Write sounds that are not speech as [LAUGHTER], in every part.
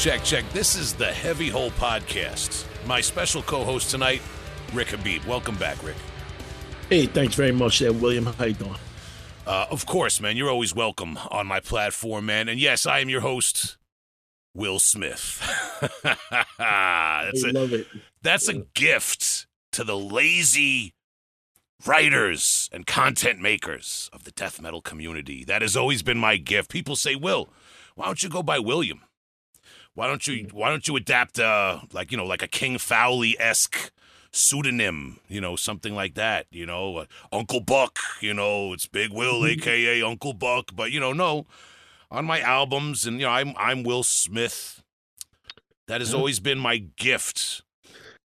Check, check. This is the Heavy Hole Podcast. My special co host tonight, Rick Habib. Welcome back, Rick. Hey, thanks very much there, William. How you doing? Uh, of course, man. You're always welcome on my platform, man. And yes, I am your host, Will Smith. [LAUGHS] that's I a, love it. that's a gift to the lazy writers and content makers of the death metal community. That has always been my gift. People say, "Will, why don't you go by William? Why don't you why don't you adapt uh like, you know, like a King Fowley-esque pseudonym, you know, something like that, you know, uh, Uncle Buck, you know, it's Big Will aka Uncle Buck, but you know, no. On my albums and you know, I'm I'm Will Smith. That has always been my gift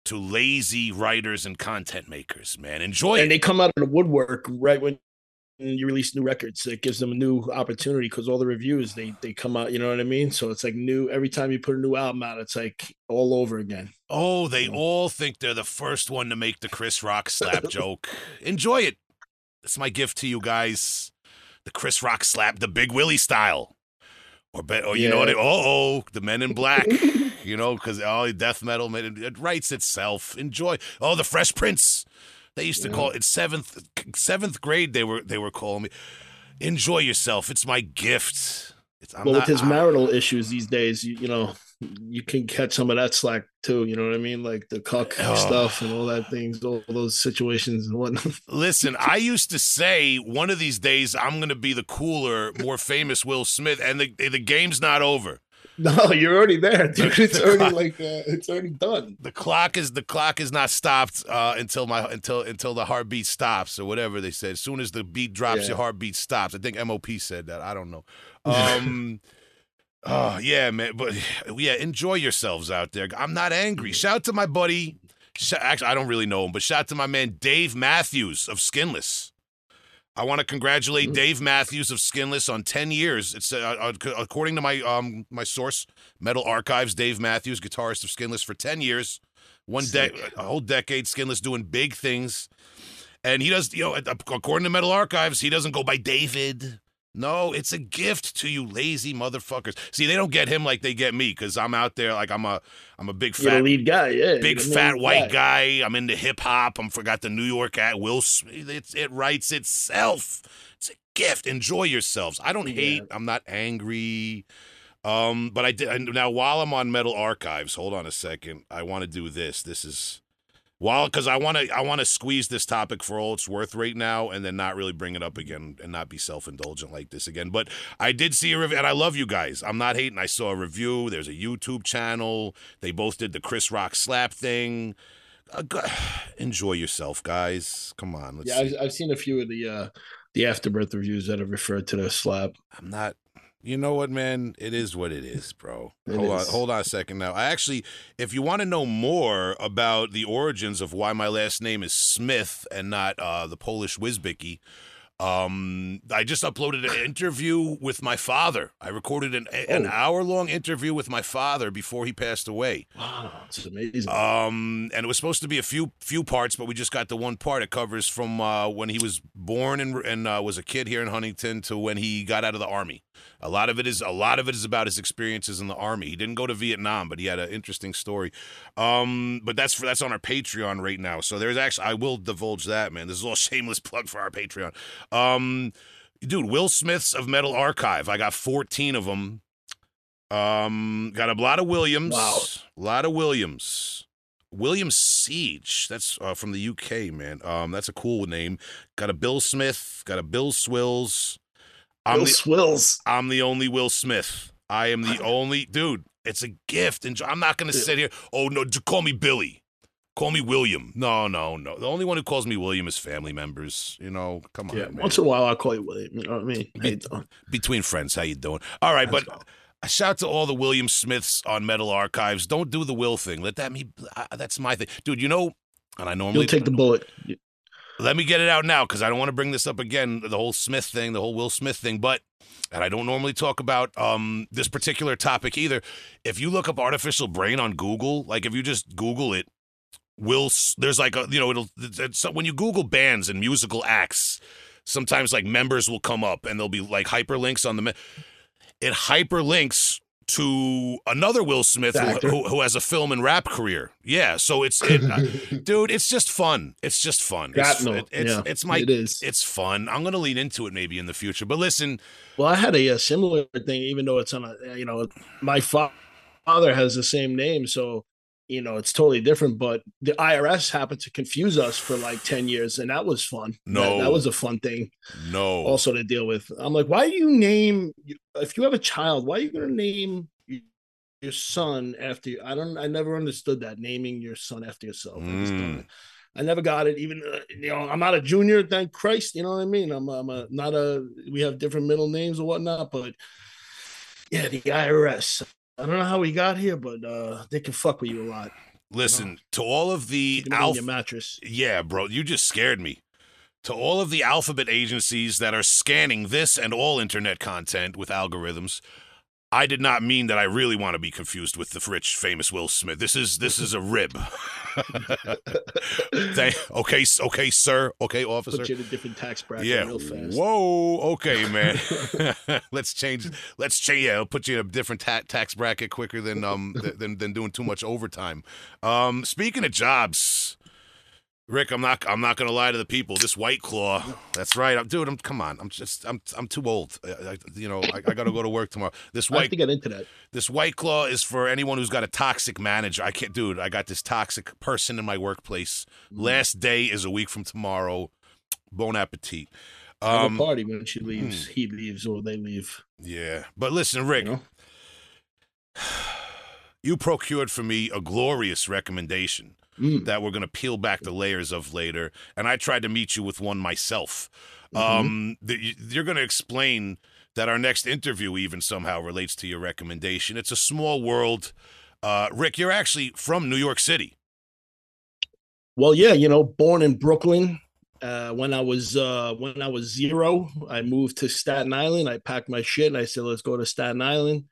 to lazy writers and content makers, man. Enjoy And it. they come out of the woodwork right when you release new records. It gives them a new opportunity because all the reviews they they come out. You know what I mean? So it's like new every time you put a new album out. It's like all over again. Oh, they all think they're the first one to make the Chris Rock slap [LAUGHS] joke. Enjoy it. That's my gift to you guys. The Chris Rock slap, the Big Willie style. Or, be, or you know what? Yeah. Oh, oh, the Men in Black. [LAUGHS] you know, because all oh, death metal, it, it writes itself. Enjoy. Oh, the Fresh Prince. They used to Yeah. call it seventh seventh grade. They were they were calling me. Enjoy yourself. It's my gift. It's, I'm But not, with his marital issues these days, you, you know, you can catch some of that slack too. You know what I mean? Like the cuck Oh. stuff and all that things, all those situations and whatnot. [LAUGHS] Listen, I used to say one of these days I'm going to be the cooler, more famous Will Smith, and the the game's not over. No, you're already there, dude. It's already like uh, it's already done. The clock is the clock is not stopped uh, until my until until the heartbeat stops or whatever they said. As soon as the beat drops, Yeah. your heartbeat stops. I think MOP said that. I don't know. [LAUGHS] Um. Oh yeah, man. But yeah, enjoy yourselves out there. I'm not angry. Shout out to my buddy. Actually, I don't really know him, but shout out to my man Dave Matthews of Skinless. I want to congratulate Dave Matthews of Skinless on 10 years. It's uh, uh, according to my um my source, Metal Archives. Dave Matthews, guitarist of Skinless for 10 years, one de- a whole decade. Skinless doing big things, and he does. You know, according to Metal Archives, he doesn't go by David. No, it's a gift to you lazy motherfuckers. See, they don't get him like they get me because I'm out there like I'm a I'm a big fat lead guy, yeah. big fat white guy. I'm into hip hop. I'm forgot the New York at Will Smith. It's, it writes itself. It's a gift. Enjoy yourselves. I don't Yeah. hate. I'm not angry. Um, but I did now while I'm on Metal Archives. Hold on a second. I want to do this. This is while because I want to I want to squeeze this topic for all it's worth right now, and then not really bring it up again and not be self indulgent like this again. But I did see a review, and I love you guys. I'm not hating. I saw a review. There's a YouTube channel. They both did the Chris Rock slap thing. Uh, [SIGHS] enjoy yourself, guys. Come on. Let's Yeah, see. I've, I've seen a few of the uh the afterbirth reviews that have referred to the slap. I'm not. You know what, man? It is what it is, bro. It hold on, hold on a second. Now, I actually, if you want to know more about the origins of why my last name is Smith and not uh, the Polish Wizbicki, um, I just uploaded an interview with my father. I recorded an, an Oh. hour long interview with my father before he passed away. Wow, it's amazing. Um, and it was supposed to be a few few parts, but we just got the one part. It covers from uh, when he was born and and uh, was a kid here in Huntington to when he got out of the army. A lot of it is a lot of it is about his experiences in the army. He didn't go to Vietnam, but he had an interesting story. Um, but that's for, that's on our Patreon right now. So there's actually I will divulge that, man. This is all [LAUGHS] shameless plug for our Patreon. Um, dude, Will Smith's of Metal Archive. I got 14 of them. Um, got a lot of Williams. Wow. A lot of Williams. William Siege. That's uh, from the UK, man. Um, that's a cool name. Got a Bill Smith. Got a Bill Swills. I'm Bill the, Swills. I'm the only Will Smith. I am the only dude. It's a gift, and I'm not going to sit here. Oh no, call me Billy. Call me William. No, no, no. The only one who calls me William is family members. You know, come on, Yeah, man. once in a while I'll call you William. You know what I mean? Doing? Between friends, how you doing? All right, That's but all. a shout out to all the William Smiths on Metal Archives. Don't do the Will thing. Let that me. Uh, that's my thing, dude. You know, and I normally You'll take the bullet. Let me get it out now because I don't want to bring this up again. The whole Smith thing, the whole Will Smith thing, but and I don't normally talk about um, this particular topic either. If you look up artificial brain on Google, like if you just Google it, Will there's like a you know it'll it's, when you Google bands and musical acts, sometimes like members will come up and there'll be like hyperlinks on the. It hyperlinks to another Will Smith who, who, who, has a film and rap career. Yeah, so it's it, uh, [LAUGHS] dude, it's just fun. It's just fun. It's, it, it's, yeah, it's my it is. It's fun. I'm gonna lean into it maybe in the future. But listen, well, I had a, a similar thing, even though it's on a you know my fa- father has the same name, so you know it's totally different. But the IRS happened to confuse us for like ten years, and that was fun. No, that, that was a fun thing. No, also to deal with. I'm like, why do you name if you have a child? Why are you gonna name your son after you. I don't. I never understood that naming your son after yourself. Mm. I, I, never got it. Even uh, you know, I'm not a junior. Thank Christ. You know what I mean. I'm. I'm a, not a. We have different middle names or whatnot, but yeah, the IRS. I don't know how we got here, but uh they can fuck with you a lot. Listen you know? to all of the alpha mattress. Yeah, bro, you just scared me. To all of the alphabet agencies that are scanning this and all internet content with algorithms, I did not mean that I really want to be confused with the rich, famous Will Smith. This is this is a rib. [LAUGHS] Thank, okay, okay, sir. Okay, officer. Put you in a different tax bracket yeah. real fast. Whoa. Okay, man. [LAUGHS] [LAUGHS] let's change. Let's change. Yeah, I'll put you in a different ta- tax bracket quicker than um than than doing too much overtime. Um, speaking of jobs. Rick, I'm not. I'm not gonna lie to the people. This White Claw. That's right. I'm, dude. I'm. Come on. I'm just. I'm. I'm too old. I, I, you know. I, I got to go to work tomorrow. This White. [LAUGHS] I have to get into that. This White Claw is for anyone who's got a toxic manager. I can't, dude. I got this toxic person in my workplace. Mm. Last day is a week from tomorrow. Bon appetit. Um, a party when she leaves. Hmm. He leaves or they leave. Yeah, but listen, Rick. You, know? [SIGHS] you procured for me a glorious recommendation mm. that we're going to peel back the layers of later. And I tried to meet you with one myself. Mm-hmm. Um, the, you're going to explain that our next interview even somehow relates to your recommendation. It's a small world. Uh, Rick, you're actually from New York City. Well, yeah, you know, born in Brooklyn. Uh, when I was uh, when I was zero, I moved to Staten Island. I packed my shit and I said, "Let's go to Staten Island,"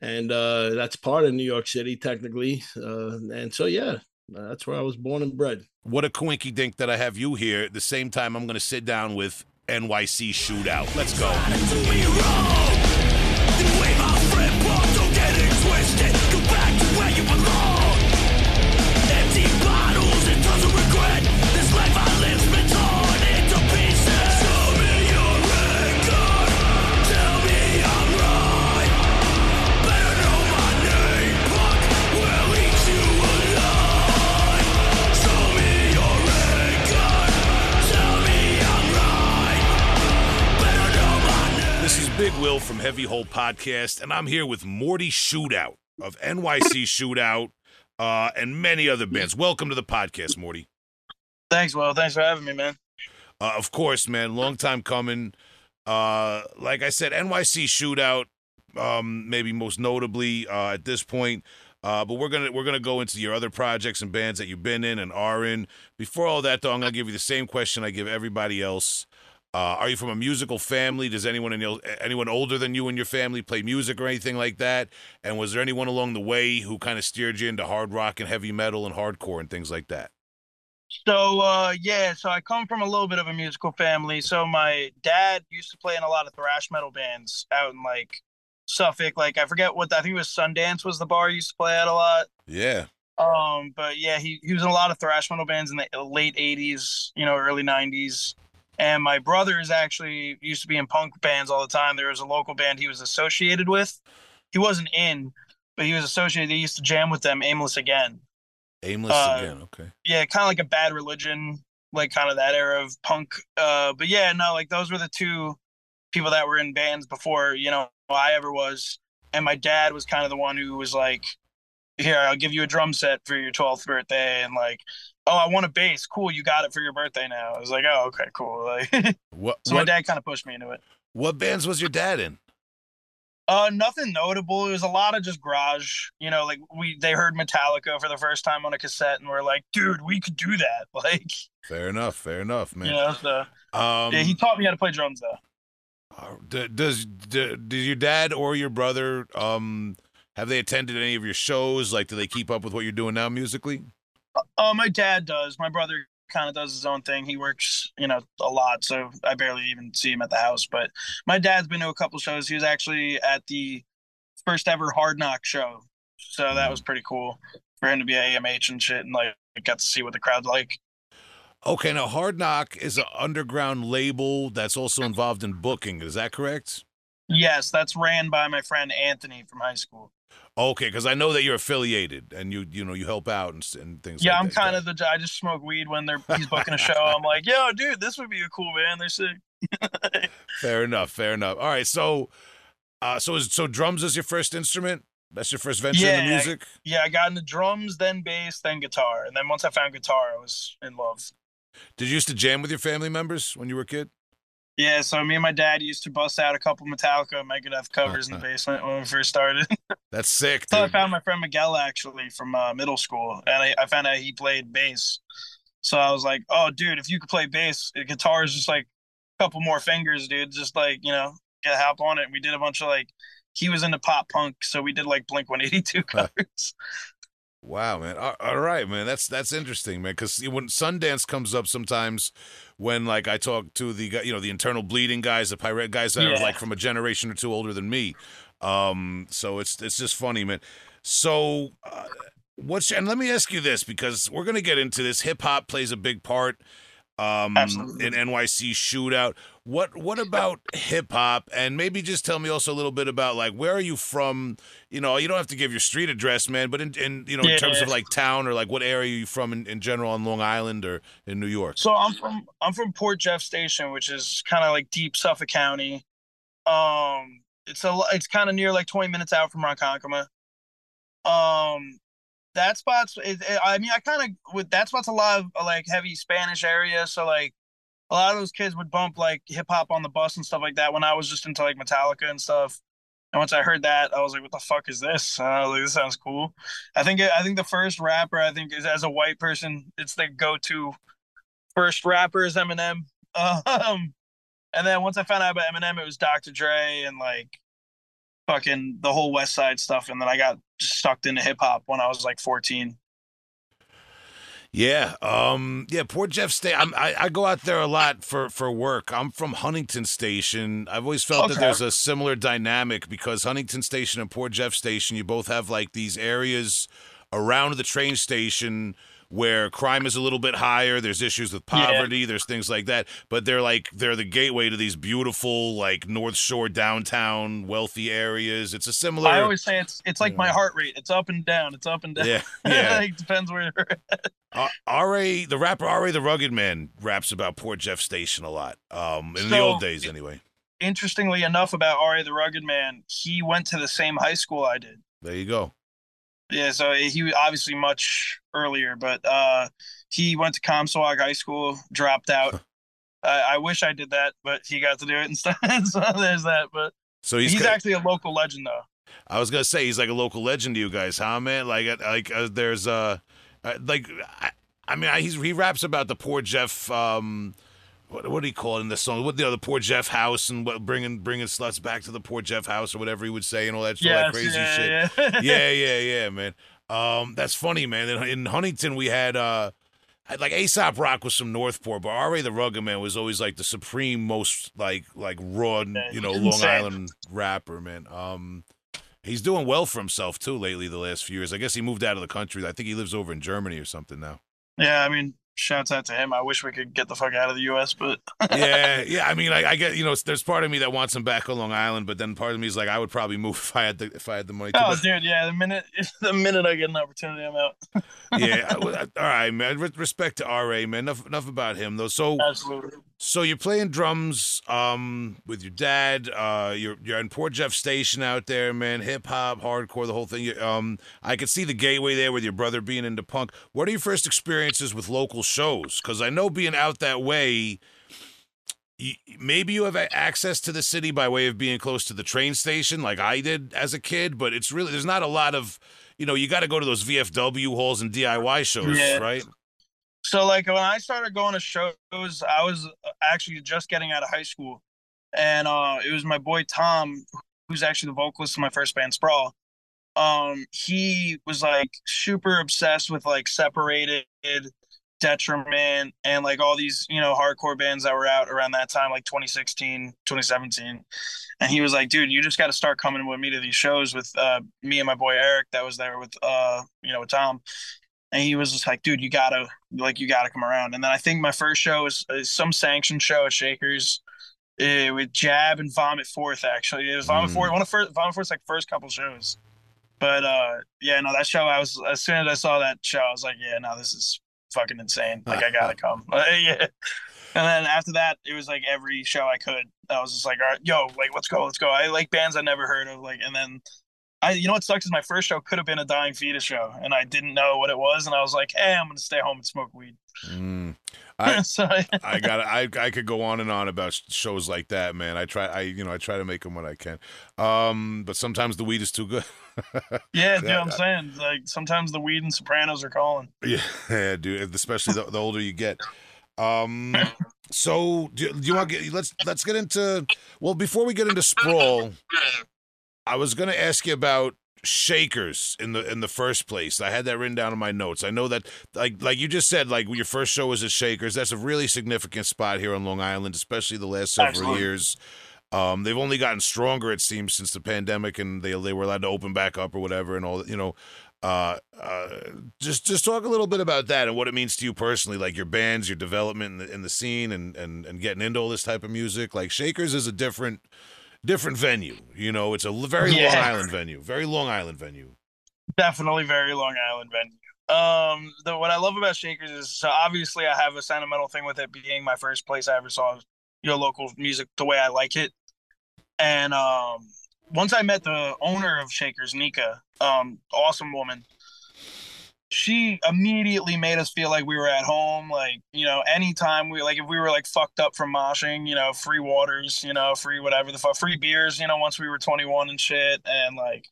and uh, that's part of New York City technically. Uh, and so, yeah, that's where I was born and bred. What a coinky dink that I have you here at the same time I'm going to sit down with NYC Shootout. Let's go. Will from Heavy Hole Podcast, and I'm here with Morty Shootout of NYC Shootout uh, and many other bands. Welcome to the podcast, Morty. Thanks, Will. Thanks for having me, man. Uh, of course, man. Long time coming. Uh, like I said, NYC Shootout, um, maybe most notably uh, at this point. Uh, but we're gonna we're gonna go into your other projects and bands that you've been in and are in. Before all that, though, I'm gonna give you the same question I give everybody else. Uh, are you from a musical family? Does anyone in, anyone older than you in your family play music or anything like that? And was there anyone along the way who kind of steered you into hard rock and heavy metal and hardcore and things like that? So uh, yeah, so I come from a little bit of a musical family. So my dad used to play in a lot of thrash metal bands out in like Suffolk. Like I forget what I think it was Sundance was the bar he used to play at a lot. Yeah. Um, but yeah, he, he was in a lot of thrash metal bands in the late '80s, you know, early '90s. And my brother is actually used to be in punk bands all the time. There was a local band he was associated with. He wasn't in, but he was associated. He used to jam with them, Aimless Again. Aimless uh, Again, okay. Yeah, kind of like a Bad Religion, like kind of that era of punk. Uh, but yeah, no, like those were the two people that were in bands before you know I ever was. And my dad was kind of the one who was like, "Here, I'll give you a drum set for your 12th birthday," and like oh, I want a bass. Cool, you got it for your birthday now. I was like, oh, okay, cool. [LAUGHS] Like, what, so my dad kind of pushed me into it. What bands was your dad in? Uh, nothing notable. It was a lot of just garage. You know, like we they heard Metallica for the first time on a cassette, and we're like, dude, we could do that. [LAUGHS] Like, fair enough, fair enough, man. You know, so, um, yeah, he taught me how to play drums though. Uh, does does your dad or your brother um have they attended any of your shows? Like, do they keep up with what you're doing now musically? Uh, my dad does. My brother kind of does his own thing. He works, you know, a lot, so I barely even see him at the house. But my dad's been to a couple shows. He was actually at the first ever Hard Knock show. So that was pretty cool for him to be at AMH and shit, and like got to see what the crowd's like. Okay, now Hard Knock is an underground label that's also involved in booking. Is that correct? Yes, that's ran by my friend Anthony from high school. Okay, because I know that you're affiliated and you you know you help out and, and things. Yeah, like I'm kind of the. I just smoke weed when they're he's [LAUGHS] booking a show. I'm like, yo, dude, this would be a cool band. They're sick. [LAUGHS] fair enough. Fair enough. All right, so uh, so is, so drums is your first instrument. That's your first venture into Yeah. music. yeah, I got into drums, then bass, then guitar, and then once I found guitar, I was in love. Did you used to jam with your family members when you were a kid? Yeah, so me and my dad used to bust out a couple Metallica and Megadeth covers in the [LAUGHS] basement when we first started. [LAUGHS] That's sick. so I found my friend Miguel actually from uh, middle school, and I, I found out he played bass. So I was like, "Oh, dude, if you could play bass, guitar is just like a couple more fingers, dude. Just like you know, get hop on it." And we did a bunch of like, he was into pop punk, so we did like Blink One Eighty Two [LAUGHS] covers. Wow, man. All- all right, man. That's that's interesting, man. Because when Sundance comes up, sometimes when like I talk to the you know the internal bleeding guys, the pirate guys that are like from a generation or two older than me. Um, so it's it's just funny, man. So uh, what's and let me ask you this because we're gonna get into this. Hip hop plays a big part um Absolutely. in NYC shootout. What what about hip hop? And maybe just tell me also a little bit about like where are you from? You know, you don't have to give your street address, man, but in, in you know, in terms Yeah. of like town or like what area are you from in, in general on Long Island or in New York? So I'm from I'm from Port Jeff Station, which is kind of like deep Suffolk County. Um, it's a it's kind of near like 20 minutes out from Ronkonkoma. Um, that spot's it, it- I mean I kind of with that spot's a lot of uh, like heavy Spanish area, so like a lot of those kids would bump like hip hop on the bus and stuff like that when I was just into like Metallica and stuff. And once I heard that, I was like, "What the fuck is this?" [LAUGHS] Was like, "This sounds cool." I think I think the first rapper I think is as a white person, it's the go-to first rapper is Eminem. [LAUGHS] Um, and then once I found out about Eminem, it was Dr. Dre and like fucking the whole West Side stuff. And then I got sucked into hip hop when I was like 14. Yeah, um, yeah, Port Jeff State. I'm, I I go out there a lot for for work. I'm from Huntington Station. I've always felt that there's a similar dynamic because Huntington Station and Port Jeff Station, you both have like these areas around the train station where crime is a little bit higher. There's issues with Yeah. poverty. There's things like that. But they're like they're the gateway to these beautiful like North Shore downtown wealthy areas. It's a similar. I always say it's it's like my heart rate. It's up and down. It's up and down. yeah, [LAUGHS] yeah. like depends where you're at. Uh, R.A. the rapper R.A. the Rugged Man raps about Port Jeff Station a lot. Um, in the old days, anyway. Interestingly enough, about R.A. the Rugged Man, he went to the same high school I did. There you go. Yeah, so he was obviously much earlier, but uh, he went to Comstock High School, dropped out. I, I wish I did that, but he got to do it [LAUGHS] instead. so there's that. But So he's, he's. got- actually a local legend, though. I was gonna say he's like a local legend to you guys, huh, man? Like, uh, like uh, there's uh, uh, like, I, I mean, I, he's he raps about the Port Jeff. Um, what what do he call it in this song? What you know, the Port Jeff house and what bringing bringing sluts back to the Port Jeff house or whatever he would say and all that, all that crazy yeah, shit. Yeah. yeah, [LAUGHS] yeah, yeah, man. Um, that's funny, man. In, in Huntington, we had uh, had, like Aesop Rock was from Northport, but R.A. the Rugged Man was always like the supreme, most like like raw, you know, Long Island rapper, man. Um, he's doing well for himself too lately. The last few years, I guess he moved out of the country. I think he lives over in Germany or something now. yeah, I mean, shouts out to him. I wish we could get the fuck out of the U.S., but [LAUGHS] yeah, yeah. I mean, I, I get you know, there's part of me that wants him back on Long Island, but then part of me is like, I would probably move [LAUGHS] if I had the if I had the money. To. oh, dude, yeah. The minute [LAUGHS] the minute I get an opportunity, I'm out. yeah, I- well, all right, man. With respect to Ra, man. Enough, enough about him though. So, Absolutely. So you're playing drums, um, with your dad. Uh, you're you're in Port Jeff Station out there, man. Hip hop, hardcore, the whole thing. You- Um, I could see the gateway there with your brother being into punk. What are your first experiences with local shows? Because I know being out that way. you- Maybe you have access to the city by way of being close to the train station, like I did as a kid. But it's really there's not a lot of, you know, you got to go to those VFW halls and DIY shows, Yeah. right? So like when I started going to shows, I was actually just getting out of high school, and uh, it was my boy Tom, who's actually the vocalist of my first band Sprawl. Um, he was like super obsessed with like separated Detriment, and like all these, you know, hardcore bands that were out around that time, like 2016, 2017. And he was like, dude, you just got to start coming with me to these shows with uh, me and my boy Eric that was there with, uh, you know, with Tom. And he was just like, dude, you gotta, like, you gotta come around. And then I think my first show was, was some sanctioned show at Shakers uh, with Jab and Vomit Forth, actually. It was Vomit mm. Forth, one of first, Vomit Forth's like first couple shows. But uh, yeah, no, that show, I was, as soon as I saw that show, I was like, yeah, no, this is fucking insane. Like I gotta [LAUGHS] come. [LAUGHS] yeah. And then after that, it was like every show I could. I was just like, all right, yo, like let's go, let's go. I like bands I never heard of. Like, and then I, you know what sucks is my first show could have been a Dying Fetus show, and I didn't know what it was, and I was like, hey, I'm gonna stay home and smoke weed. Mm. [LAUGHS] I, so, I got I I could go on and on about shows like that, man. I try I you know I try to make them when I can, um, but sometimes the weed is too good. [LAUGHS] yeah, dude, I'm saying like sometimes the weed and Sopranos are calling. Yeah, [LAUGHS] yeah dude. Especially the, the older you get. Um, so do, do you want to get let's let's get into well before we get into sprawl. I was going to ask you about shakers in the in the first place. I had that written down in my notes. I know that like like you just said, like your first show was at Shakers. That's a really significant spot here on Long Island, especially the last several Excellent. years. Um, they've only gotten stronger, it seems, since the pandemic, and they they were allowed to open back up or whatever, and all you know. Uh, uh, just just talk a little bit about that and what it means to you personally, like your bands, your development in the, in the scene, and and and getting into all this type of music. Like Shakers is a different different venue. You know, it's a very yeah. Long Island venue, very Long Island venue. Definitely very Long Island venue. Um, the, what I love about Shakers is so obviously I have a sentimental thing with it being my first place I ever saw your local music the way I like it. And um, once I met the owner of Shakers, Nika, um, awesome woman, she immediately made us feel like we were at home. Like, you know, anytime we like if we were like fucked up from moshing, you know, free waters, you know, free whatever the fuck, free beers, you know, once we were 21 and shit. And like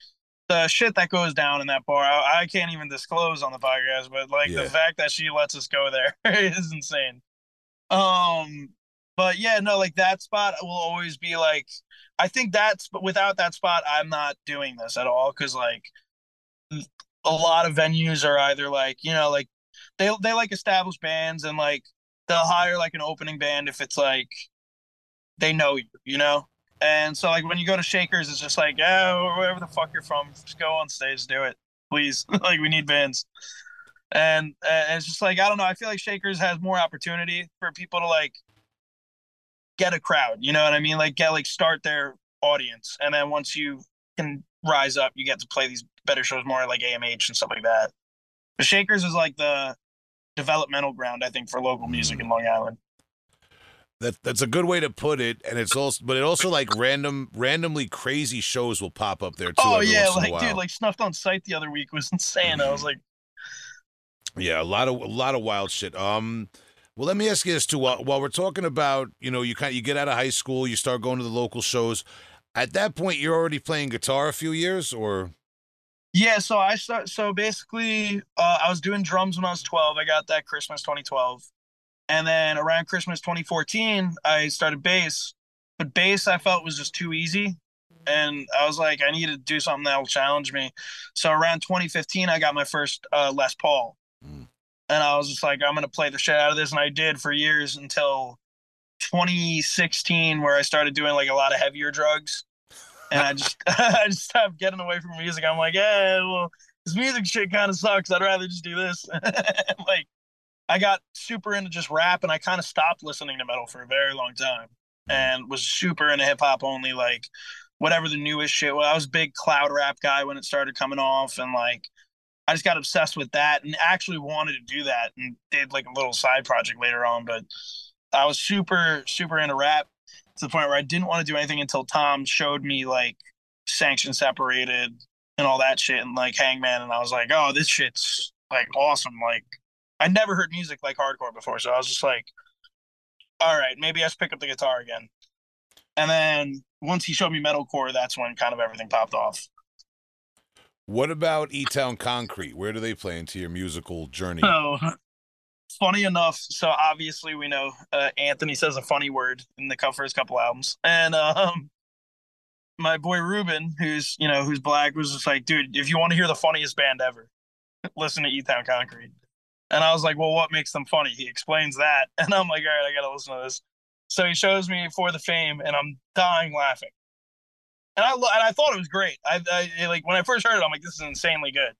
the shit that goes down in that bar, I, I can't even disclose on the podcast, but like yeah. the fact that she lets us go there [LAUGHS] is insane. Um, but yeah, no, like that spot will always be like, I think that's, but without that spot, I'm not doing this at all. Cause like, a lot of venues are either like you know like they they like established bands and like they'll hire like an opening band if it's like they know you, you know. And so like when you go to Shakers, it's just like yeah, wherever the fuck you're from, just go on stage, do it, please. [LAUGHS] like we need bands. And, and it's just like I don't know. I feel like Shakers has more opportunity for people to like get a crowd. You know what I mean? Like get like start their audience, and then once you can rise up, you get to play these better shows more like AMH and stuff like that. The Shakers is like the developmental ground, I think, for local music in Long Island. That that's a good way to put it, and it's also, but it also like random, randomly crazy shows will pop up there too. Oh yeah, like dude, like snuffed on sight the other week was insane. I was like, yeah, a lot of a lot of wild shit. Um, well, let me ask you this too. While, while we're talking about, you know, you kind of, you get out of high school, you start going to the local shows. At that point, you're already playing guitar a few years, or yeah, so I start. So basically, uh, I was doing drums when I was 12. I got that Christmas 2012, and then around Christmas 2014, I started bass. But bass, I felt was just too easy, and I was like, I need to do something that will challenge me. So around 2015, I got my first uh, Les Paul, mm. and I was just like, I'm gonna play the shit out of this, and I did for years until 2016, where I started doing like a lot of heavier drugs and I just [LAUGHS] I just stopped getting away from music. I'm like, yeah, well, this music shit kind of sucks. I'd rather just do this. [LAUGHS] like, I got super into just rap, and I kind of stopped listening to metal for a very long time, and was super into hip hop only. Like, whatever the newest shit. Well, I was big cloud rap guy when it started coming off, and like. I just got obsessed with that and actually wanted to do that and did like a little side project later on. But I was super, super into rap to the point where I didn't want to do anything until Tom showed me like sanction separated and all that shit and like Hangman and I was like, oh, this shit's like awesome. Like I never heard music like hardcore before, so I was just like, all right, maybe I should pick up the guitar again. And then once he showed me metalcore, that's when kind of everything popped off. What about E Town Concrete? Where do they play into your musical journey? Oh, funny enough, so obviously we know uh, Anthony says a funny word in the first couple albums, and um, my boy Ruben, who's you know who's black, was just like, dude, if you want to hear the funniest band ever, listen to E Town Concrete. And I was like, well, what makes them funny? He explains that. [LAUGHS] And I'm like, all right, I got to listen to this. So he shows me for the fame, and I'm dying laughing. And I, and I thought it was great. I, I like when I first heard it, I'm like, this is insanely good.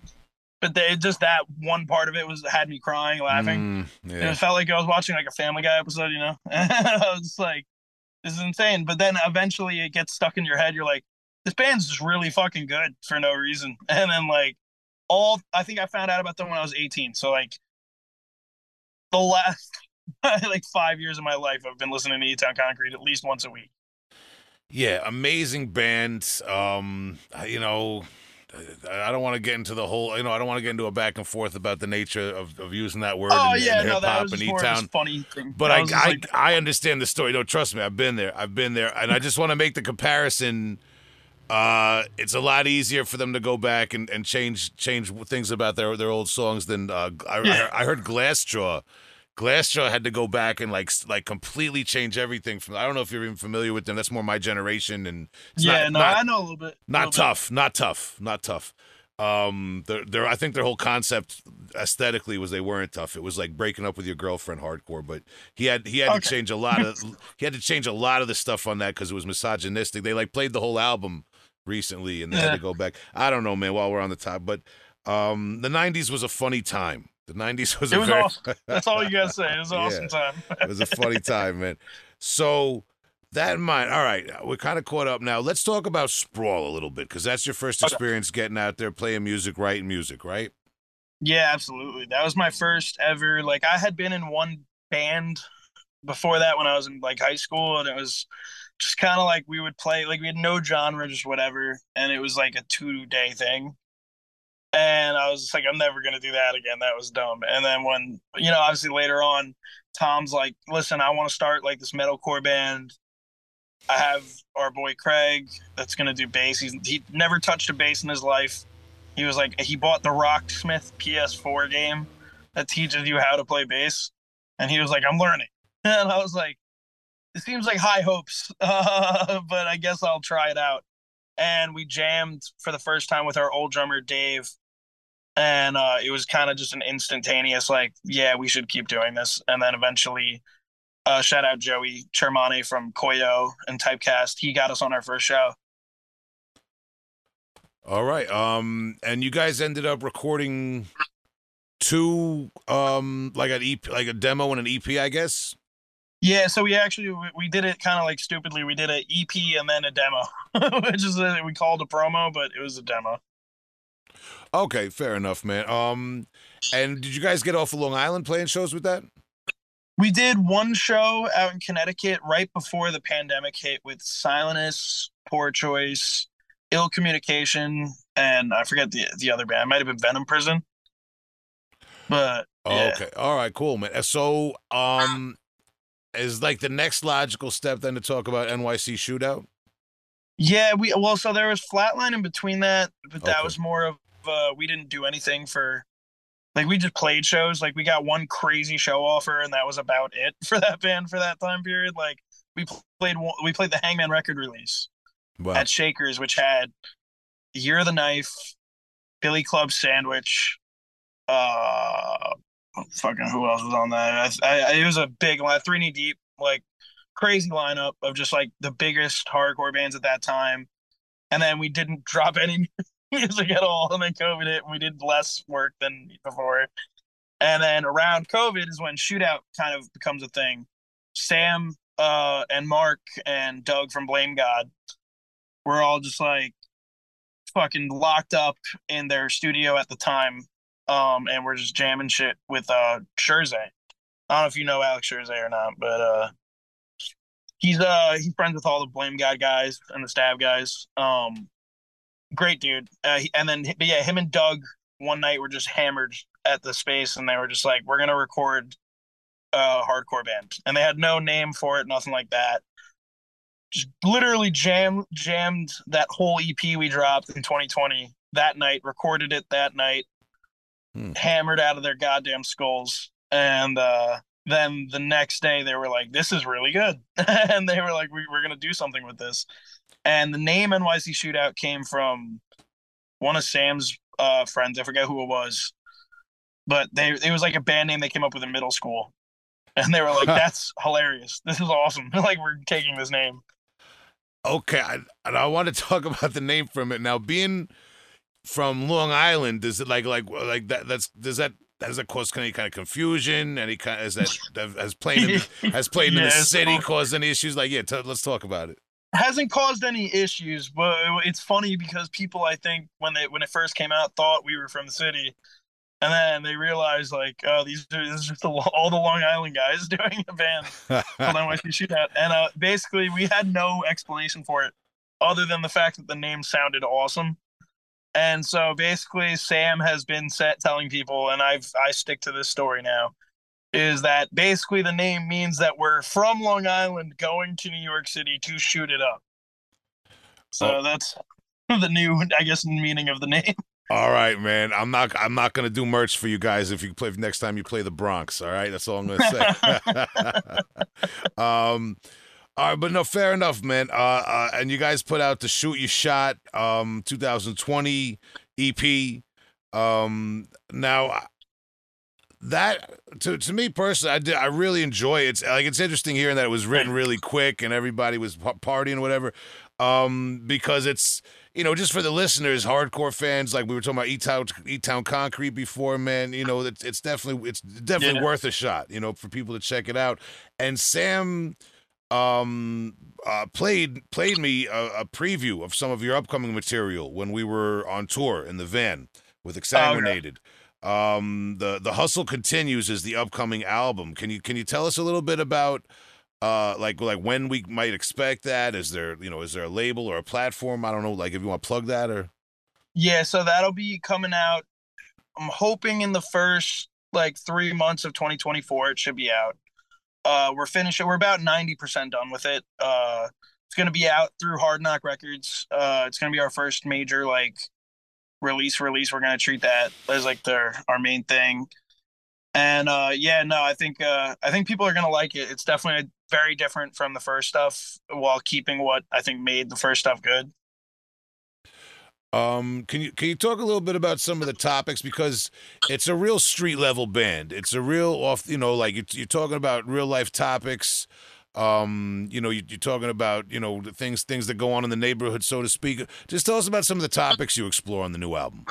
But they, just that one part of it was had me crying, laughing. Mm, yeah. It felt like I was watching like a Family Guy episode, you know. [LAUGHS] I was like, this is insane. But then eventually it gets stuck in your head. You're like, this band's just really fucking good for no reason. [LAUGHS] And then like all, I think I found out about them when I was 18. So like the last [LAUGHS] like five years of my life, I've been listening to E Town Concrete at least once a week. Yeah, amazing band. Um, you know, I don't want to get into the whole, you know, I don't want to get into a back and forth about the nature of, of using that word oh, in, yeah, no, hip hop and E Town. Funny thing. But I, I, like... I understand the story. No, trust me, I've been there. I've been there, and I just want to make the comparison. Uh, it's a lot easier for them to go back and, and change change things about their their old songs than uh, I, yeah. I, I heard Glassjaw Glassjaw had to go back and like like completely change everything from. I don't know if you're even familiar with them. That's more my generation, and yeah, not, no, not, I know a little bit. Not little tough, bit. not tough, not tough. Um, they're, I think their whole concept aesthetically was they weren't tough. It was like breaking up with your girlfriend hardcore. But he had he had okay. to change a lot of [LAUGHS] he had to change a lot of the stuff on that because it was misogynistic. They like played the whole album recently and they yeah. had to go back. I don't know, man. While we're on the top, but um, the '90s was a funny time. The '90s was it a was very awesome. That's all you gotta say. It was an [LAUGHS] awesome time. it was a funny time, man. So that in mind, all right, we're kind of caught up now. Let's talk about Sprawl a little bit because that's your first experience okay. getting out there playing music, writing music, right? Yeah, absolutely. That was my first ever. Like I had been in one band before that when I was in like high school, and it was just kind of like we would play like we had no genre, just whatever, and it was like a two day thing. And I was like, I'm never gonna do that again. That was dumb. And then when you know, obviously later on, Tom's like, listen, I want to start like this metalcore band. I have our boy Craig that's gonna do bass. He's he never touched a bass in his life. He was like he bought the Rocksmith PS4 game that teaches you how to play bass, and he was like, I'm learning. [LAUGHS] And I was like, it seems like high hopes, uh, [LAUGHS] but I guess I'll try it out. And we jammed for the first time with our old drummer Dave, and uh, it was kind of just an instantaneous like yeah we should keep doing this. And then eventually uh, shout out joey chiaramonte from koyo and typecast. He got us on our first show. All right um and you guys ended up recording two um like an ep like a demo and an ep i guess? Yeah so we actually we did it kind of like stupidly. We did an ep and then a demo [LAUGHS] which is a, we called a promo but it was a demo Okay, fair enough, man. Um, and did you guys get off of Long Island playing shows with that? We did one show out in Connecticut right before the pandemic hit with Silenus, Poor Choice, Ill Communication, and I forget the the other band. It might have been Venom Prison. But yeah. okay, all right, cool, man. So, um, is like the next logical step then to talk about NYC Shootout? Yeah, we well, so there was Flatline in between that, but that okay. was more of uh, we didn't do anything for like we just played shows. Like we got one crazy show offer, and that was about it [LAUGHS] for that band for that time period. Like we played we played the Hangman record release wow. at Shakers, which had Year of the Knife, Billy Club Sandwich, uh, fucking who else was on that? I, I, it was a big line, three knee deep, like crazy lineup of just like the biggest hardcore bands at that time. And then we didn't [LAUGHS] drop any [LAUGHS] music at all. And then COVID hit we did less work than before. And then around COVID is when shootout kind of becomes a thing. Sam uh, and Mark and Doug from Blame God were all just like fucking locked up in their studio at the time. Um, and we're just jamming shit with uh Scherze. I don't know if you know Alex Scherze or not, but uh he's uh he's friends with all the blame god guys and the stab guys. Um great dude. Uh, and then, but yeah, him and Doug one night were just hammered at the space, and they were just like, "We're gonna record a hardcore band," and they had no name for it, nothing like that. Just literally jam jammed that whole EP we dropped in 2020 that night, recorded it that night, hmm. hammered out of their goddamn skulls, and uh, then the next day they were like, "This is really good," [LAUGHS] and they were like, we, "We're gonna do something with this." And the name NYC Shootout came from one of Sam's uh, friends. I forget who it was. but they it was like a band name they came up with in middle school, and they were like, "That's hilarious. This is awesome. [LAUGHS] like we're taking this name." Okay, I, and I want to talk [LAUGHS] about the name from it now. Being from Long Island, does it like like like that? That's does that has that caused any kind of confusion? Any kind is that [LAUGHS] has played in the, has playing in the city caused any issues? Like, yeah, t- let's talk about it. Hasn't caused any issues, but it's funny because people I think when they when it first came out thought we were from the city, and then they realized like, oh, these are this is just the, all the Long Island guys [LAUGHS] doing a band. Called NYC Shootout, and uh, basically we had no explanation for it other than the fact that the name sounded awesome. And so basically, Sam has been set telling people, and I've I stick to this story now, is that basically the name means that we're from Long Island going to New York City to shoot it up. So Oh. that's [LAUGHS] the new, I guess, meaning of the name. [LAUGHS] All right, man. I'm not. I'm not gonna do merch for you guys if you play next time you play the Bronx. All right, that's all I'm gonna say. [LAUGHS] um, all right, but no, fair enough, man. Uh, uh, and you guys put out the Shoot You Shot, um, 2020 EP. Um, now that to to me personally, I did. I really enjoy it. It's like it's interesting hearing that it was written really quick and everybody was pa- partying or whatever. Um, because it's you know, just for the listeners, hardcore fans, like we were talking about E Town, E Town Concrete before, man. You know, it's, it's definitely it's definitely Yeah. worth a shot. You know, for people to check it out. And Sam, um, uh, played played me a, a preview of some of your upcoming material when we were on tour in the van with Examinated. Um, the the hustle continues is the upcoming album. Can you can you tell us a little bit about? Uh, like like when we might expect that? Is there you know is there a label or a platform? I don't know. Like if you want to plug that or Yeah, so that'll be coming out. I'm hoping in the first like three months of 2024, it should be out. Uh, we're finishing. We're about 90% done with it. Uh, it's gonna be out through Hard Knock Records. Uh, it's gonna be our first major like release. Release. We're gonna treat that as like their our main thing. And uh, yeah, no, I think uh, I think people are gonna like it. It's definitely very different from the first stuff, while keeping what I think made the first stuff good. Um, can you can you talk a little bit about some of the topics because it's a real street level band. It's a real off, you know, like you're, you're talking about real life topics. Um, you know, you, you're talking about you know the things things that go on in the neighborhood, so to speak. Just tell us about some of the topics you explore on the new album.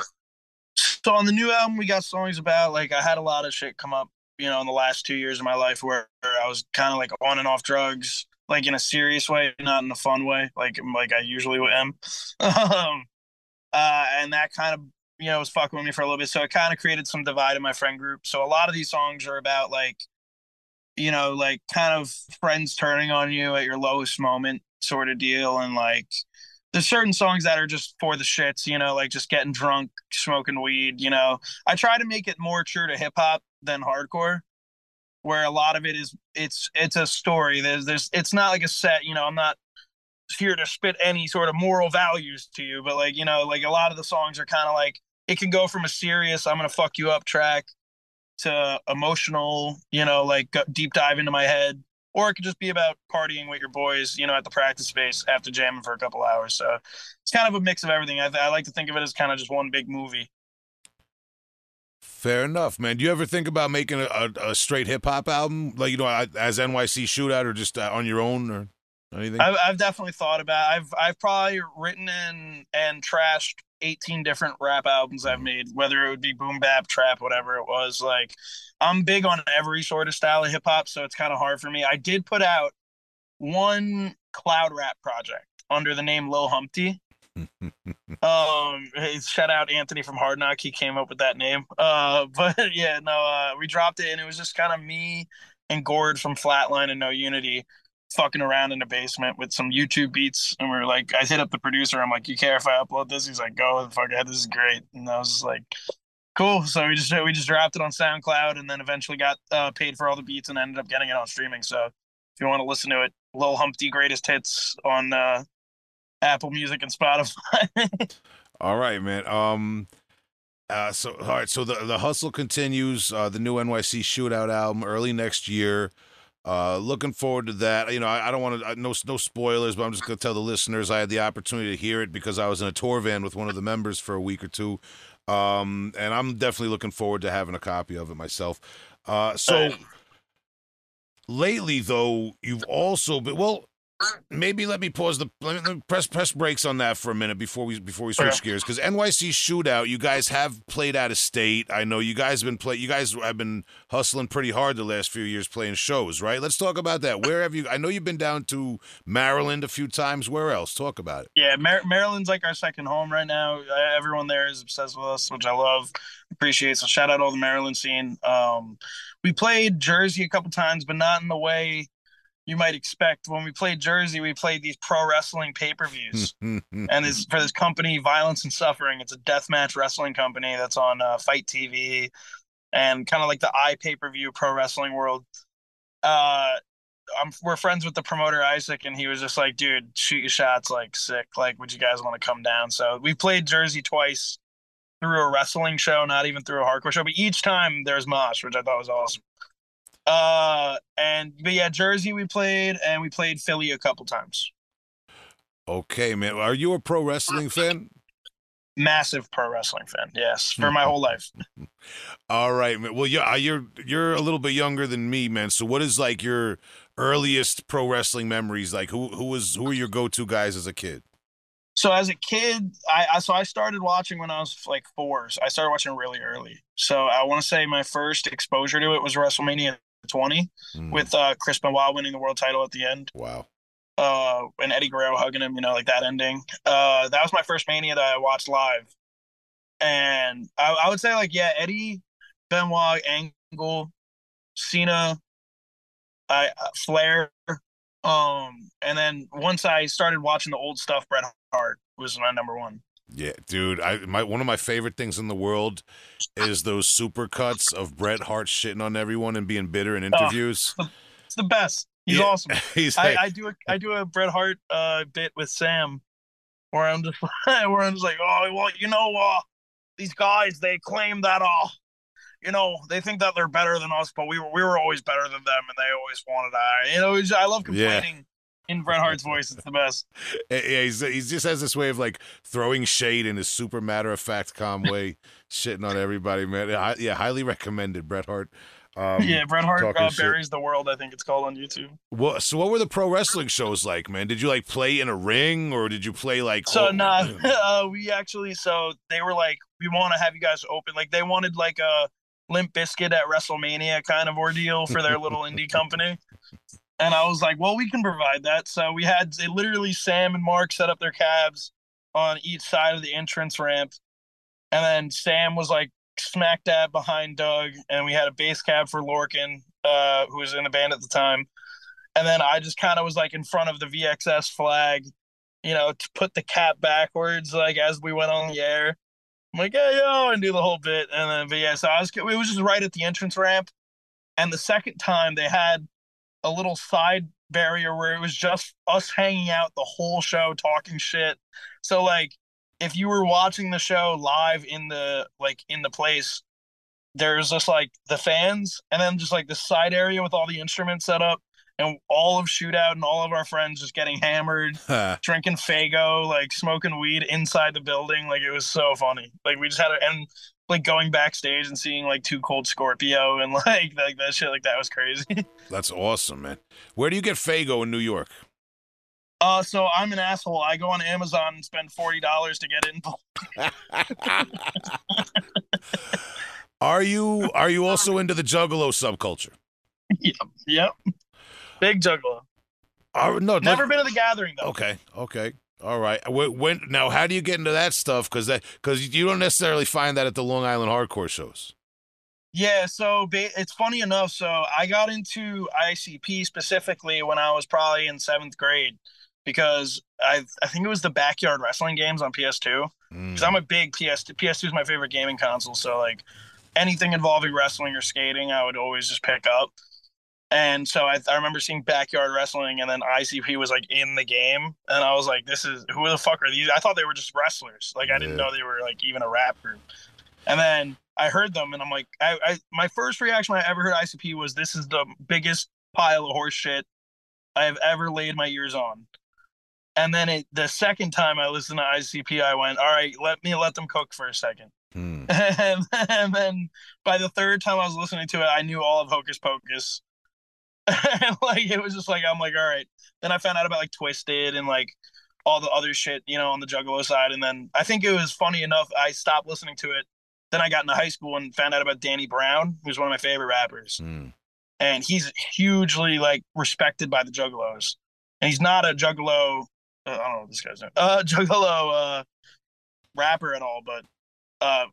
So on the new album, we got songs about like I had a lot of shit come up, you know, in the last two years of my life where I was kind of like on and off drugs, like in a serious way, not in a fun way, like like I usually am. [LAUGHS] um, uh, and that kind of you know was fucking with me for a little bit, so it kind of created some divide in my friend group. So a lot of these songs are about like, you know, like kind of friends turning on you at your lowest moment, sort of deal, and like there's certain songs that are just for the shits, you know, like just getting drunk, smoking weed, you know. I try to make it more true to hip hop than hardcore, where a lot of it is it's it's a story. There's there's it's not like a set, you know, I'm not here to spit any sort of moral values to you, but like, you know, like a lot of the songs are kind of like it can go from a serious I'm gonna fuck you up track to emotional, you know, like deep dive into my head or it could just be about partying with your boys, you know, at the practice space after jamming for a couple hours. So it's kind of a mix of everything. I, I like to think of it as kind of just one big movie. Fair enough, man. Do you ever think about making a, a, a straight hip hop album, like you know, as NYC Shootout, or just uh, on your own, or anything? I've, I've definitely thought about. I've I've probably written and and trashed 18 different rap albums I've made, whether it would be boom bap, trap, whatever it was. Like I'm big on every sort of style of hip hop, so it's kind of hard for me. I did put out one cloud rap project under the name Lil Humpty. [LAUGHS] um hey, shout out anthony from hard knock he came up with that name [LAUGHS] uh but yeah no uh we dropped it and it was just kind of me and gord from flatline and no unity fucking around in the basement with some youtube beats and we are like i hit up the producer i'm like you care if i upload this he's like go the fuck ahead this is great and i was just like cool so we just we just dropped it on soundcloud and then eventually got uh, paid for all the beats and ended up getting it on streaming so if you want to listen to it lil humpty greatest hits on uh apple music and spotify [LAUGHS] All right, man. Um, uh, so all right, so the the hustle continues. Uh, the new NYC Shootout album early next year. Uh, looking forward to that. You know, I, I don't want to no no spoilers, but I'm just gonna tell the listeners I had the opportunity to hear it because I was in a tour van with one of the members for a week or two. Um, and I'm definitely looking forward to having a copy of it myself. Uh, so lately, though, you've also been well. Maybe let me pause the let me, let me press press brakes on that for a minute before we before we switch gears because NYC Shootout, you guys have played out of state. I know you guys have been play. You guys have been hustling pretty hard the last few years playing shows, right? Let's talk about that. Where have you? I know you've been down to Maryland a few times. Where else? Talk about it. Yeah, Mar- Maryland's like our second home right now. Everyone there is obsessed with us, which I love, appreciate. So shout out all the Maryland scene. Um, we played Jersey a couple times, but not in the way you might expect. When we played Jersey, we played these pro wrestling pay per views, [LAUGHS] and this for this company, Violence and Suffering. It's a deathmatch wrestling company that's on uh, FITE TV, and kind of like the i pay per view pro wrestling world. Uh, I'm we're friends with the promoter Isaac, and he was just like, "Dude, shoot your shots, like sick. Like, would you guys want to come down?" So we played Jersey twice through a wrestling show, not even through a hardcore show, but each time there's mosh, which I thought was awesome. Uh, and but yeah, Jersey we played, and we played Philly a couple times. okay, man. Are you a pro wrestling [LAUGHS] fan? Massive pro wrestling fan, yes, for my whole life. [LAUGHS] All right, man. Well, yeah, you're you're a little bit younger than me, man. So, what is like your earliest pro wrestling memories? Like, who who was who were your go to guys as a kid? So as a kid, I, I so I started watching when I was like four. So I started watching really early. So I want to say my first exposure to it was WrestleMania 20 Mm, with uh, Chris Benoit winning the world title at the end, wow. uh, and Eddie Guerrero hugging him. You know, like that ending. Uh, that was my first Mania that I watched live, and I, I would say like yeah, Eddie, Benoit, Angle, Cena, I uh, Flair, um, and then once I started watching the old stuff, Bret Hart was my number one. Yeah, dude. I my one of my favorite things in the world is those super cuts of Bret Hart shitting on everyone and being bitter in interviews. [LAUGHS] It's the best. He's Yeah. awesome. [LAUGHS] He's I, like, I do a I do a Bret Hart uh bit with Sam where I'm just [LAUGHS] where I'm just like, oh well, you know, uh these guys they claim that uh you know, they think that they're better than us, but we were we were always better than them and they always wanted that. You know, I love Yeah. In Bret Hart's voice. It's the best. [LAUGHS] yeah, he's, he just has this way of like throwing shade in his super matter of fact, calm way, [LAUGHS] shitting on everybody, man. Yeah, yeah, highly recommended, Bret Hart. Um, yeah, Bret Hart uh, shit. buries the world, I think it's called on YouTube. What, so what were the pro wrestling shows like, man? Did you like play in a ring or did you play like So oh- nah, [CLEARS THROAT] [LAUGHS] uh, we actually so they were like, we want to have you guys open. Like they wanted like a Limp Bizkit at WrestleMania kind of ordeal for their little indie company. And I was like, well, we can provide that. So we had they literally Sam and Mark set up their cabs on each side of the entrance ramp, and then Sam was like smack dab behind Doug, and we had a base cab for Lorcan, uh, who was in the band at the time. And then I just kind of was like in front of the VXS flag, you know, to put the cap backwards, like as we went on the air. I'm like, yeah, yo, and do the whole bit. And then, but yeah, so I was, it was just right at the entrance ramp. And the second time they had a little side barrier where it was just us hanging out the whole show talking shit. So, like, if you were watching the show live in the, like, in the place, there's just like the fans and then just like the side area with all the instruments set up and all of shootout and all of our friends just getting hammered drinking Faygo, like smoking weed inside the building. Like it was so funny. Like we just had a, and like going backstage and seeing like Two Cold Scorpio and [LAUGHS] like like that shit like that was crazy. [LAUGHS] That's awesome, man. Where do you get Faygo in New York? Uh, so I'm an asshole. I go on Amazon and spend forty dollars to get it. [LAUGHS] are you are you also into the Juggalo subculture? yep, yep. Big Juggalo. Are, no, Never like- been to the gathering though. Okay, okay, all right. When, when now, how do you get into that stuff? Because that because you don't necessarily find that at the Long Island hardcore shows. Yeah, so ba- it's funny enough. So I got into ICP specifically when I was probably in seventh grade because I I think it was the backyard wrestling games on PS2. Mm. because I'm a big PS. PS2 is my favorite gaming console. So like anything involving wrestling or skating, I would always just pick up. And so I, I remember seeing backyard wrestling, and then ICP was like in the game, and I was like, "This is who the fuck are these?" I thought they were just wrestlers. Like I didn't Yeah. know they were like even a rap group. And then I heard them, and I'm like, I, I my first reaction when I ever heard ICP was, "This is the biggest pile of horse shit I have ever laid my ears on." And then it, the second time I listened to ICP, I went, all right, let me let them cook for a second. Hmm. [LAUGHS] and, and then by the third time I was listening to it, I knew all of Hokus Pokus. [LAUGHS] like it was just like I'm like, all right. Then I found out about like Twiztid and like all the other shit, you know, on the Juggalo side. And then I think it was funny enough. I stopped listening to it. Then I got into high school and found out about Danny Brown, who's one of my favorite rappers, Hmm. and he's hugely like respected by the Juggalos. And he's not a Juggalo. Uh, I don't know what this guy's name. Uh, [LAUGHS] Juggalo uh, rapper at all, but uh,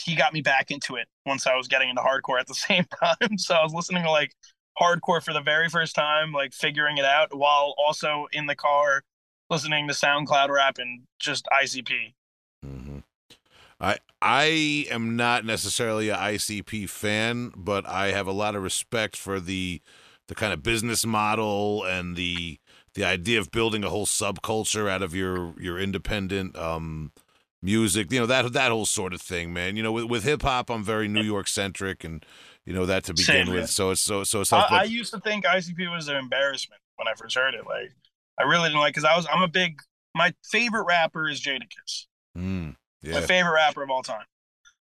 he got me back into it once I was getting into hardcore at the [LAUGHS] same time. So I was listening to like hardcore for the very first time, like figuring it out while also in the car listening to SoundCloud rap and just ICP. hmm I I am not necessarily a ICP fan, but I have a lot of respect for the the kind of business model and the the idea of building a whole subculture out of your your independent um music you know that that whole sort of thing man. You know with, with hip hop i'm very new york centric and you know that to begin Same, with man. so it's so so I, I used to think ICP was an embarrassment when I first heard it. Like I really didn't like because I was I'm a big my favorite rapper is Jadakiss. Mm, my favorite rapper of all time.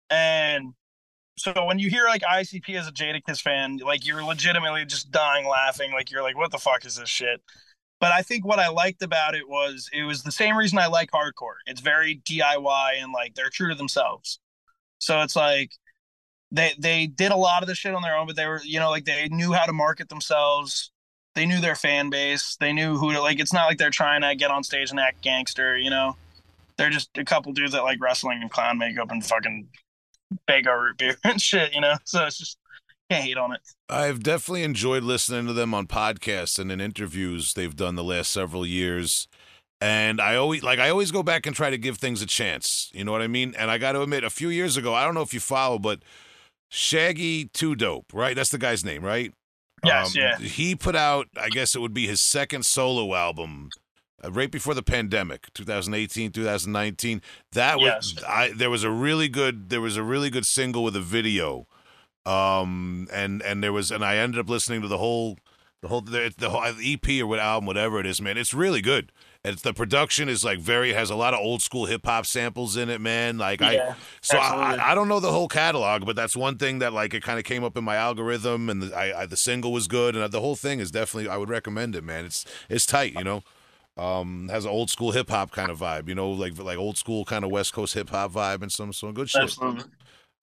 And so when you hear like ICP as a Jadakiss fan, like you're legitimately just dying laughing. Like you're like, what the fuck is this shit? But I think what I liked about it was it was the same reason I like hardcore. It's very DIY and like they're true to themselves. So it's like they they did a lot of the shit on their own, but they were you know like they knew how to market themselves. They knew their fan base. They knew who to like. It's not like they're trying to get on stage and act gangster. You know, they're just a couple dudes that like wrestling and clown makeup and fucking Faygo root beer [LAUGHS] and shit. You know, so it's just can't hate on it. I've definitely enjoyed listening to them on podcasts and in interviews they've done the last several years. And I always like I always go back and try to give things a chance. You know what I mean? And I got to admit, a few years ago, I don't know if you follow, but Shaggy Two Dope, right? That's the guy's name, right? Yes, yeah. He put out, I guess it would be his second solo album, uh, right before the pandemic, 2018, 2019. That was Yes. I. There was a really good. There was a really good single with a video, um, and and there was, and I ended up listening to the whole, the whole, the, the whole EP or what album, whatever it is, man. It's really good. It's the production is like very has a lot of old school hip hop samples in it, man. Like I, so. I, I don't know the whole catalog, but that's one thing that like it kind of came up in my algorithm, and the, I, I the single was good, and the whole thing is definitely I would recommend it, man. It's it's tight, you know. Um, has an old school hip hop kind of vibe, you know, like like old school kind of West Coast hip hop vibe and some some good shit. Absolutely.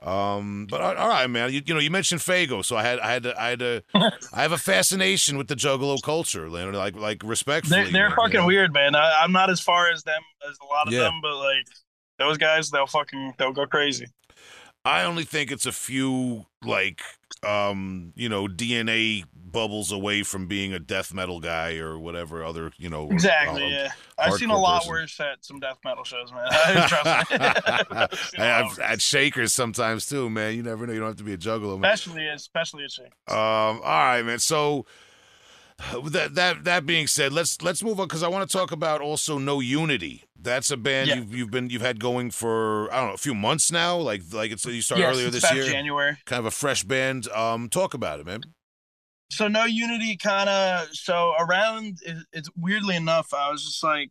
Um, but all right, man. You, you know, you mentioned Faygo, so I had I had to I had to [LAUGHS] I have a fascination with the Juggalo culture, you know, like like respectfully. They're, they're man, you fucking know? weird, man. I, I'm not as far as them as a lot of Yeah. them, but like those guys, they'll fucking they'll go crazy. I only think it's a few like um, you know, DNA bubbles away from being a death metal guy or whatever other, you know. Exactly. uh, yeah, I've seen a lot person. worse at some death metal shows, man. [LAUGHS] Trust me. [LAUGHS] I've seen a I- I've at shakers sometimes too, man. You never know. You don't have to be a juggalo. Man. especially especially a chick. Um, all right, man. So [SIGHS] that that that being said, let's let's move on because I want to talk about also No Unity. That's a band Yeah. you've you've been you've had going for I don't know a few months now. Like like it's you started Yes, earlier this year. January. Kind of a fresh band. Um, talk about it, man. So no unity kind of so around it's weirdly enough i was just like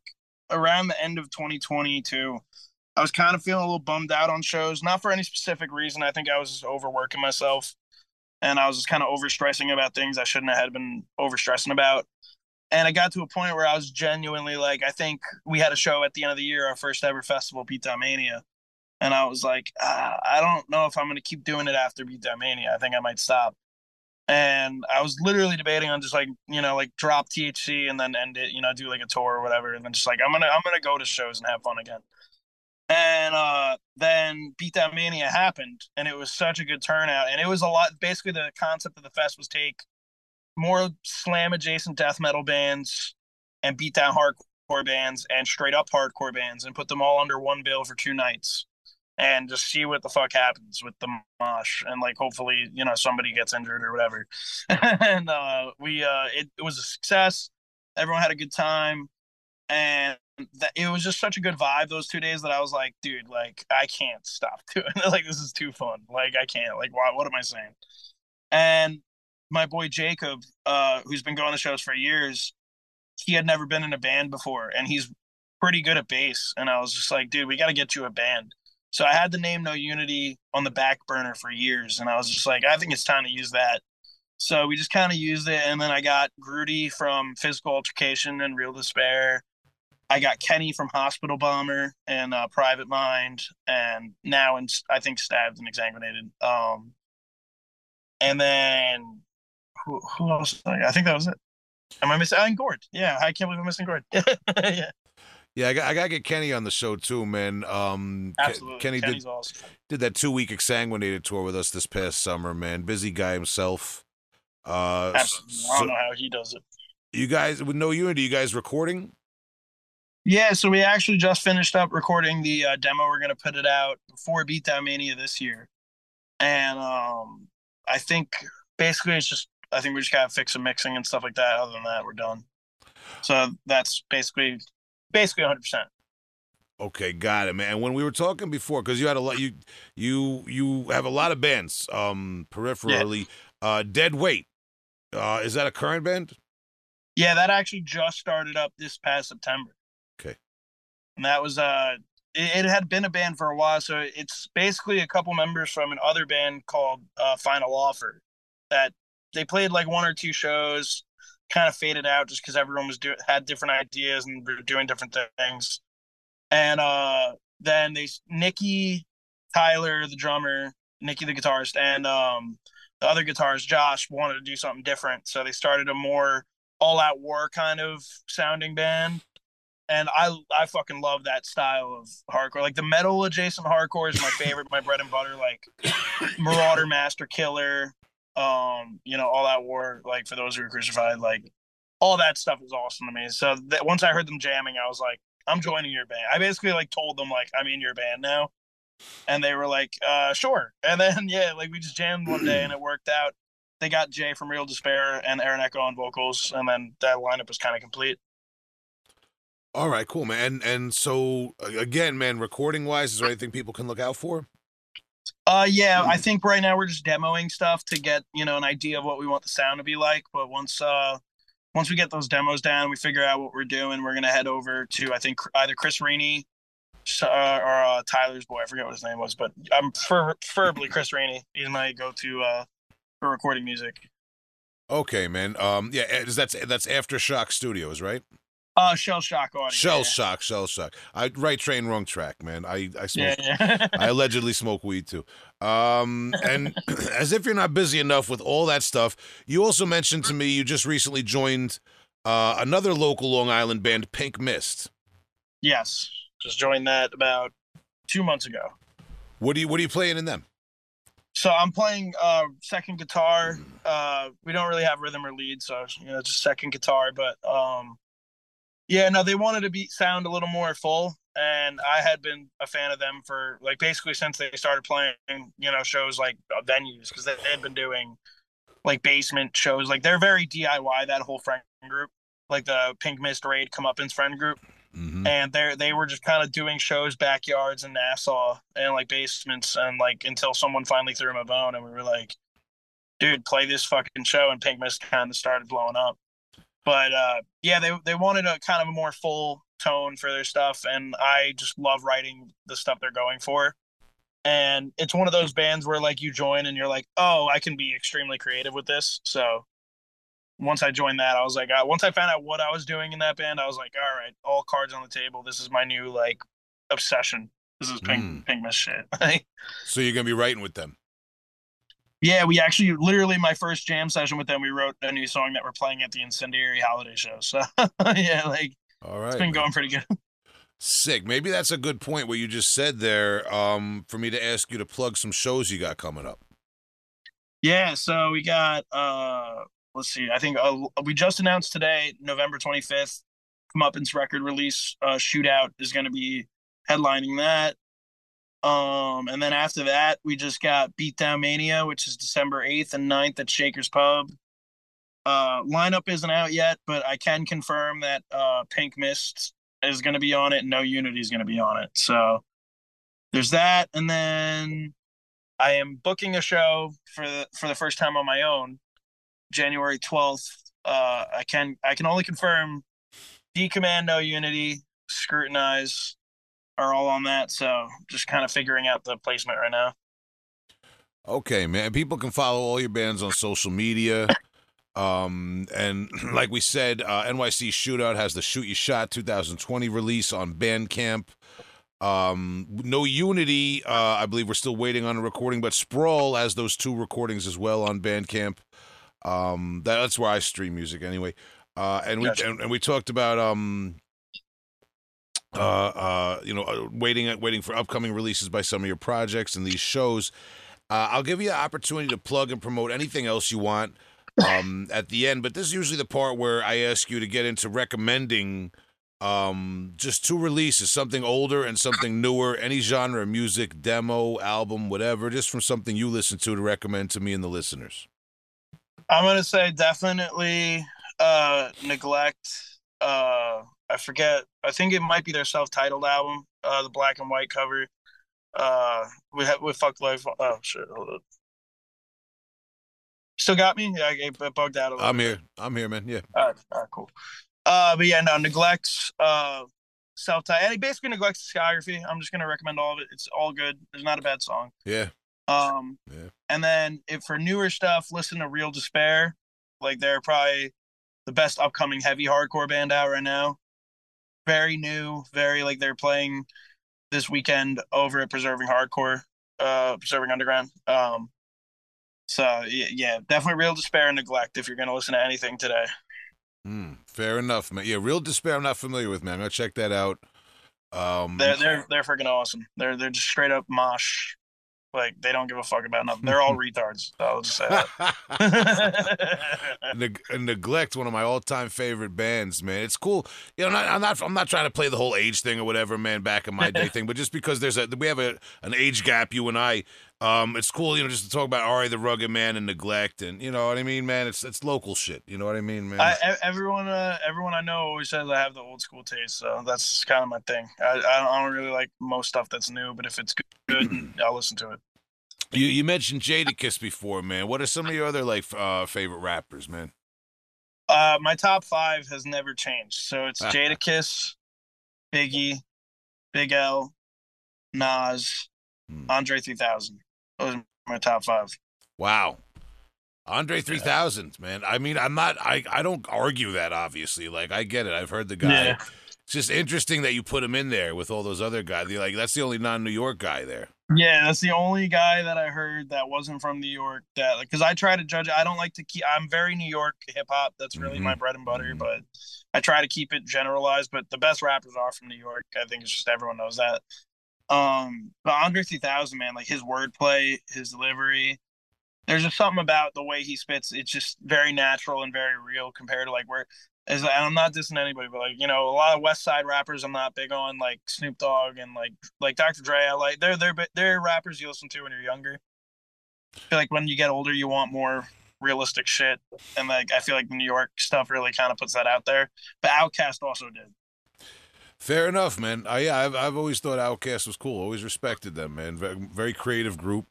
around the end of 2022 i was kind of feeling a little bummed out on shows not for any specific reason i think i was just overworking myself and i was just kind of overstressing about things i shouldn't have been overstressing about and i got to a point where i was genuinely like i think we had a show at the end of the year our first ever festival Down mania and i was like ah, i don't know if i'm going to keep doing it after Down mania i think i might stop and I was literally debating on just like you know like drop THC and then end it, you know, do like a tour or whatever, and then just like I'm gonna I'm gonna go to shows and have fun again. And uh, then Beat Down Mania happened, and it was such a good turnout, and it was a lot. Basically, the concept of the fest was take more slam adjacent death metal bands and beat down hardcore bands and straight up hardcore bands and put them all under one bill for two nights and just see what the fuck happens with the mosh and like hopefully you know somebody gets injured or whatever. [LAUGHS] And uh we uh it, it was a success. Everyone had a good time and that it was just such a good vibe those two days that i was like dude like i can't stop [LAUGHS] doing it. Like this is too fun. Like i can't. Like why what am i saying? And my boy jacob uh who's been going to shows for years he had never been in a band before and he's pretty good at bass and i was just like dude we got to get you a band So I had the name No Unity on the back burner for years, and I was just like, I think it's time to use that. So we just kind of used it, and then I got Grudy from Physical Altercation and Real Despair. I got Kenny from Hospital Bomber and uh, Private Mind, and now in, I think Stabbed and Exsanguinated. Um, and then who, who else? I think that was it. Am I missing? I'm Gord. Yeah, I can't believe I'm missing Gord. [LAUGHS] yeah. Yeah, I got, I got to get Kenny on the show too, man. Um, Absolutely. Kenny Kenny's did, awesome. did that two week exsanguinated tour with us this past summer, man. Busy guy himself. Uh, Absolutely. I don't know how he does it. you guys with no unity, you guys recording? Yeah, so we actually just finished up recording the uh, demo. We're gonna put it out before Beatdown Mania this year, and um, I think basically it's just I think we just gotta fix some mixing and stuff like that. Other than that, we're done. So that's basically basically 100. percent Okay, got it, man. When we were talking before, because you had a lot, you you you have a lot of bands, um, peripherally. Uh, Dead Weight, uh, is that a current band? Yeah, that actually just started up this past September. Okay. And that was uh it, it had been a band for a while, so it's basically a couple members from an other band called uh, Final Offer that they played like one or two shows, kind of faded out just because everyone was doing had different ideas and were doing different things. And uh then they Nikki, Tyler, the drummer, Nikki the guitarist, and um the other guitarist, Josh, wanted to do something different. So they started a more all out war kind of sounding band. And I I fucking love that style of hardcore. Like the metal adjacent hardcore is my favorite, my bread and butter, like Merauder Master Killer, um, you know, all that war, like for those who are crucified, like all that stuff is awesome to me. So that once I heard them jamming, I was like, I'm joining your band. I basically like told them like I'm in your band now. And they were like, uh, sure. [LAUGHS] And then yeah, like we just jammed one day and it worked out. They got Jay from Real Despair and Aaron Echo on vocals, and then that lineup was kind of complete. All right, cool, man. And and so again, man, recording wise, is there anything people can look out for? Uh yeah, I think right now we're just demoing stuff to get, you know, an idea of what we want the sound to be like. But once uh once we get those demos down, we figure out what we're doing, we're gonna head over to I think either Chris Rainey uh, or uh, Tyler's boy, I forget what his name was, but I'm prefer- preferably Chris Rainey. He's my go-to uh for recording music. Okay, man. Um, yeah, is that's that's Aftershock Studios, right? Uh Shell Shock Audio. Shell yeah. shock, shell shock. I right train, wrong track, man. I I smoke. Yeah, yeah. [LAUGHS] I allegedly smoke weed too. Um, and [LAUGHS] [CLEARS THROAT] as if you're not busy enough with all that stuff, you also mentioned to me you just recently joined uh, another local Long Island band, Pink Mist. yes. Just joined that about two months ago. What are you What are you playing in them? So I'm playing uh second guitar. Uh we don't really have rhythm or lead, so you know, just second guitar, but um yeah, no, they wanted to be sound a little more full and I had been a fan of them for like basically since they started playing, you know, shows like uh, venues because they, they had been doing like basement shows. Like they're very DIY that whole friend group, like the Pink Mist Raid Comeuppance friend group Mm-hmm. and they they were just kind of doing shows backyards in Nassau and like basements and like until someone finally threw him a bone and we were like, dude, play this fucking show and Pink Mist kind of started blowing up. But uh, yeah, they they wanted a kind of a more full tone for their stuff, and I just love writing the stuff they're going for. And it's one of those bands where like you join and you're like, oh, I can be extremely creative with this. So once I joined that, I was like, uh, once I found out what I was doing in that band, I was like, all right, all cards on the table. This is my new like obsession. This is pink Mm. pink shit. [LAUGHS] So you're gonna be writing with them. Yeah, we actually literally my first jam session with them, we wrote a new song that we're playing at the Incendiary holiday show. So [LAUGHS] yeah, like All right. it's been man. going pretty good. Sick. Maybe that's a good point. What you just said there. Um, for me to ask you to plug some shows you got coming up. Yeah, so we got uh let's see, I think uh, we just announced today, November 25th, Comeuppance record release uh shootout is gonna be headlining that. Um and then after that we just got Beatdown Mania, which is December 8th and 9th at Shaker's Pub. Uh lineup isn't out yet, but I can confirm that uh Pink Mist is gonna be on it No Unity is gonna be on it. So there's that, and then I am booking a show for the, for the first time on my own, January twelfth. Uh, I can I can only confirm D Command No Unity, Scrutinize, are all on that. So just kind of figuring out the placement right now. Okay, man. People can follow all your bands on social media. Um, and [CLEARS THROAT] like we said, uh, NYC Shootout has the Shoot You Shot 2020 release on Bandcamp. Um, no Unity, uh, I believe we're still waiting on a recording, but Sprawl has those two recordings as well on Bandcamp. Um, that, that's where I stream music anyway. Uh, and we Gotcha. and, and we talked about um, uh, uh, you know, uh, waiting waiting for upcoming releases by some of your projects and these shows. Uh, I'll give you the opportunity to plug and promote anything else you want um, [COUGHS] at the end, but this is usually the part where I ask you to get into recommending um, just two releases, something older and something newer, any genre of music, demo, album, whatever, just from something you listen to to recommend to me and the listeners. I'm gonna say definitely uh neglect. Uh I forget. I think it might be their self-titled album, uh the black and white cover. Uh we have we fucked life. Oh shit, hold on. Still got me? Yeah, I get bugged out a little. I'm bit. here. I'm here, man. Yeah. All right, all right, cool. Uh, but yeah, no, neglects uh self titled. He basically neglects discography. I'm just gonna recommend all of it. It's all good. There's not a bad song. Yeah. Um, Yeah. and then if for newer stuff, listen to Real Despair. Like they're probably the best upcoming heavy hardcore band out right now. Very new, very like they're playing this weekend over at Preserving Hardcore, uh, Preserving Underground. Um, so yeah, yeah, definitely Real Despair and Neglect if you're gonna listen to anything today. Hmm. fair enough, man. Yeah, Real Despair. I'm not familiar with, man. I'm gonna check that out. Um, They're they're they're freaking awesome. They're they're just straight up mosh. Like they don't give a fuck about nothing. They're all [LAUGHS] retards. I'll just say that. Neg- neglect one of my all-time favorite bands man it's cool you know I'm not, I'm not i'm not trying to play the whole age thing or whatever man back in my day [LAUGHS] thing but just because there's a we have a an age gap you and i um it's cool you know just to talk about R.A. the Rugged Man and neglect and you know what i mean man it's it's local shit you know what i mean man I, everyone uh, everyone I know always says I have the old school taste, so that's kind of my thing. I, I don't- really like most stuff that's new, but if it's good, [CLEARS THROAT] I'll listen to it. you you mentioned jadakiss before man what are some of your other like uh favorite rappers man Uh, my top five has never changed, so it's [LAUGHS] Jadakiss, Biggie, Big L, Nas, Hmm. Andre 3000. Those are my top five. Wow. Andre 3000, man. I mean, I'm not, I, I don't argue that, obviously. Like, I get it. I've heard the guy. Yeah. It's just interesting that you put him in there with all those other guys. You're like, that's the only non New York guy there. Yeah, that's the only guy that I heard that wasn't from New York. That because I try to judge. I don't like to keep. I'm very New York hip hop. That's really my bread and butter. Mhm. But I try to keep it generalized. But the best rappers are from New York. I think it's just everyone knows that. Um, but Andre 3000, man, like his wordplay, his delivery. There's just something about the way he spits. It's just very natural and very real compared to like where. As I'm not dissing anybody, but like you know, a lot of West Side rappers I'm not big on, like Snoop Dogg and like like Dr. Dre. I like they're they're they're rappers you listen to when you're younger. I feel like when you get older, you want more realistic shit, and like I feel like New York stuff really kind of puts that out there. But Outkast also did. Fair enough, man. Uh, yeah, I've, I've always thought Outkast was cool. Always respected them, man. Very, very creative group.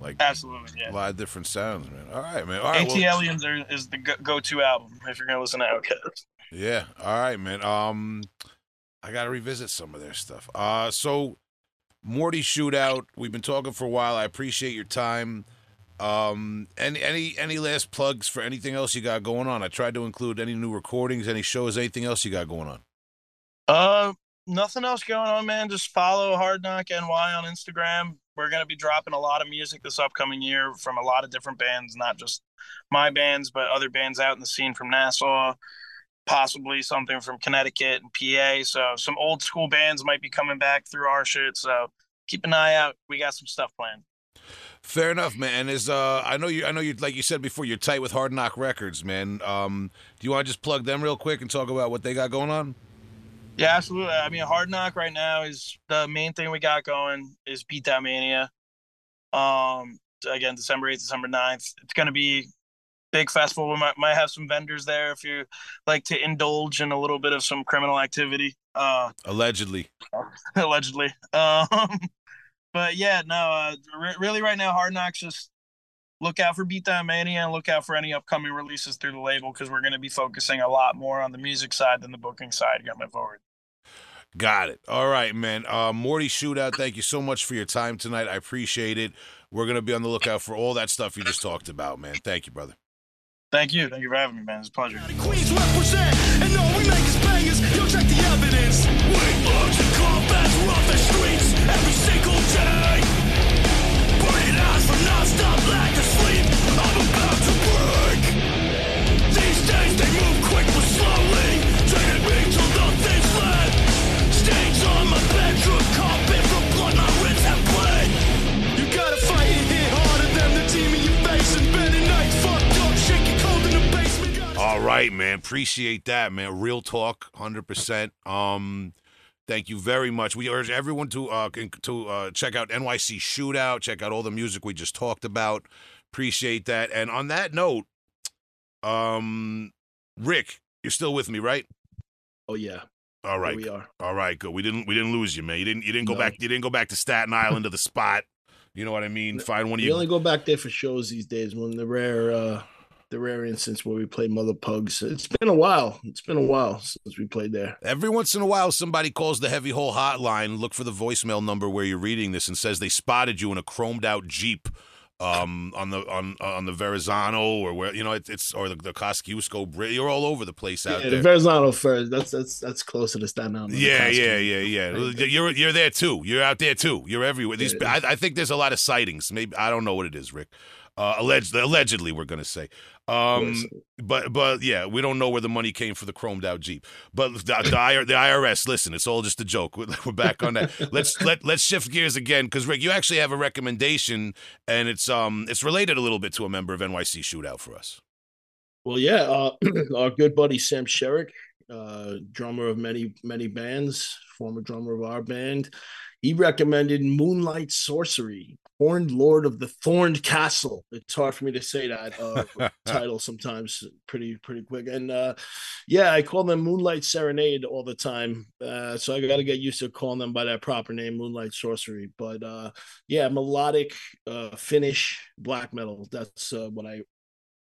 Like, Absolutely, yeah. a lot of different sounds, man. All right, man. All right. AT well- ATLiens are, is the go- go-to album if you're gonna listen to Outkast. Yeah. All right, man. Um, I gotta revisit some of their stuff. Uh, so Morty Shootout. We've been talking for a while. I appreciate your time. Um, any any any last plugs for anything else you got going on? I tried to include any new recordings, any shows, anything else you got going on. Uh, nothing else going on, man. Just follow Hard Knock NY on Instagram. We're gonna be dropping a lot of music this upcoming year from a lot of different bands, not just my bands, but other bands out in the scene from Nassau, possibly something from Connecticut and PA. So some old school bands might be coming back through our shit. So keep an eye out. We got some stuff planned. Fair enough, man. Is uh, I know you, I know you, like you said before, you're tight with Hard Knock Records, man. Um, do you want to just plug them real quick and talk about what they got going on? Yeah, absolutely. I mean, Hard Knock right now is the main thing we got going is Beatdown Mania. Um, again, December 8th, December 9th. It's going to be big festival. We might, might have some vendors there if you like to indulge in a little bit of some criminal activity, uh, Allegedly. [LAUGHS] allegedly. Um, [LAUGHS] but yeah, no, uh, re- really right now, Hard Knocks just look out for Beatdown Mania and look out for any upcoming releases through the label because we're going to be focusing a lot more on the music side than the booking side going forward. Got it. All right, man. Uh, Morty Shootout, thank you so much for your time tonight. I appreciate it. We're gonna be on the lookout for all that stuff you just talked about, man. Thank you, brother. Thank you. Thank you for having me, man. It's a pleasure. Right, man. Appreciate that, man. Real talk, hundred percent. Um, thank you very much. We urge everyone to uh to uh check out NYC Shootout. Check out all the music we just talked about. Appreciate that. And on that note, um, Rick, you're still with me, right? Oh yeah, All right. Here we are. all right, good. We didn't we didn't lose you, man. You didn't you didn't go No. back you didn't go back to Staten Island to the spot. You know what I mean? Find one of We you. only go back there for shows these days when the rare uh the rare instance where we play Mother Pugs. It's been a while. It's been a while since we played there. Every once in a while, somebody calls the heavy hole hotline. Look for the voicemail number where you're reading this and says they spotted you in a chromed out Jeep um, on the on on the Verrazano or where you know it, it's or the, the Kosciuszko Bridge. You're all over the place out Yeah, there. the Verrazano first. That's that's that's closer to Staten Island. yeah, yeah, yeah, yeah. You're you're there too. You're out there too. You're everywhere. These Yeah. I, I think there's a lot of sightings. Maybe I don't know what it is, Rick. Uh, alleged, allegedly, we're gonna say. Um, but but yeah, we don't know where the money came for the chromed out Jeep. But the, the, IR, the IRS, listen, it's all just a joke. We're, we're back on that. let's let let's shift gears again because Rick, you actually have a recommendation, and it's um it's related a little bit to a member of NYC Shootout for us. Well, yeah, uh, [CLEARS THROAT] our good buddy Sam Sherrick, uh, drummer of many many bands, former drummer of our band, he recommended Moonlight Sorcery, Horned Lord of the Thorned Castle. It's hard for me to say that uh, [LAUGHS] title sometimes pretty pretty quick. And uh, yeah, I call them Moonlight Serenade all the time, uh, so I got to get used to calling them by that proper name, Moonlight Sorcery. But uh, yeah, melodic uh, Finnish black metal. That's uh, what I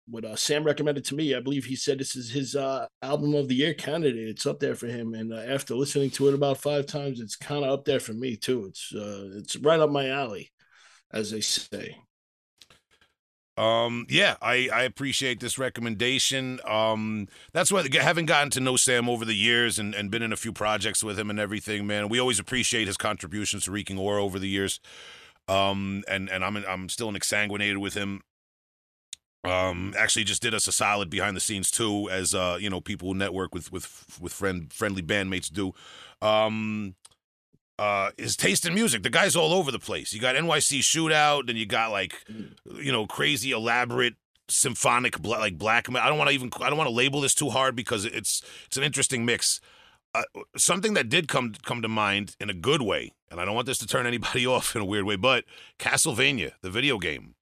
what uh, Sam recommended to me. I believe he said this is his uh, album of the year candidate. It's up there for him, and uh, after listening to it about five times, it's kind of up there for me too. It's uh, it's right up my alley, as they say. Um, yeah, I, I appreciate this recommendation. Um, that's what having gotten to know Sam over the years and, and been in a few projects with him and everything, man. We always appreciate his contributions to Reeking Aura over the years. Um, and and I'm I'm still exsanguinated with him. Um, actually, just did us a solid behind the scenes too, as uh, you know, people who network with with with friend friendly bandmates do. Um, uh, his taste in music. The guy's all over the place. You got NYC Shootout, then you got like, you know, crazy elaborate symphonic bla- like black. I don't want to even. I don't want to label this too hard because it's it's an interesting mix. Uh, something that did come come to mind in a good way, and I don't want this to turn [LAUGHS] anybody off in a weird way, but Castlevania, the video game.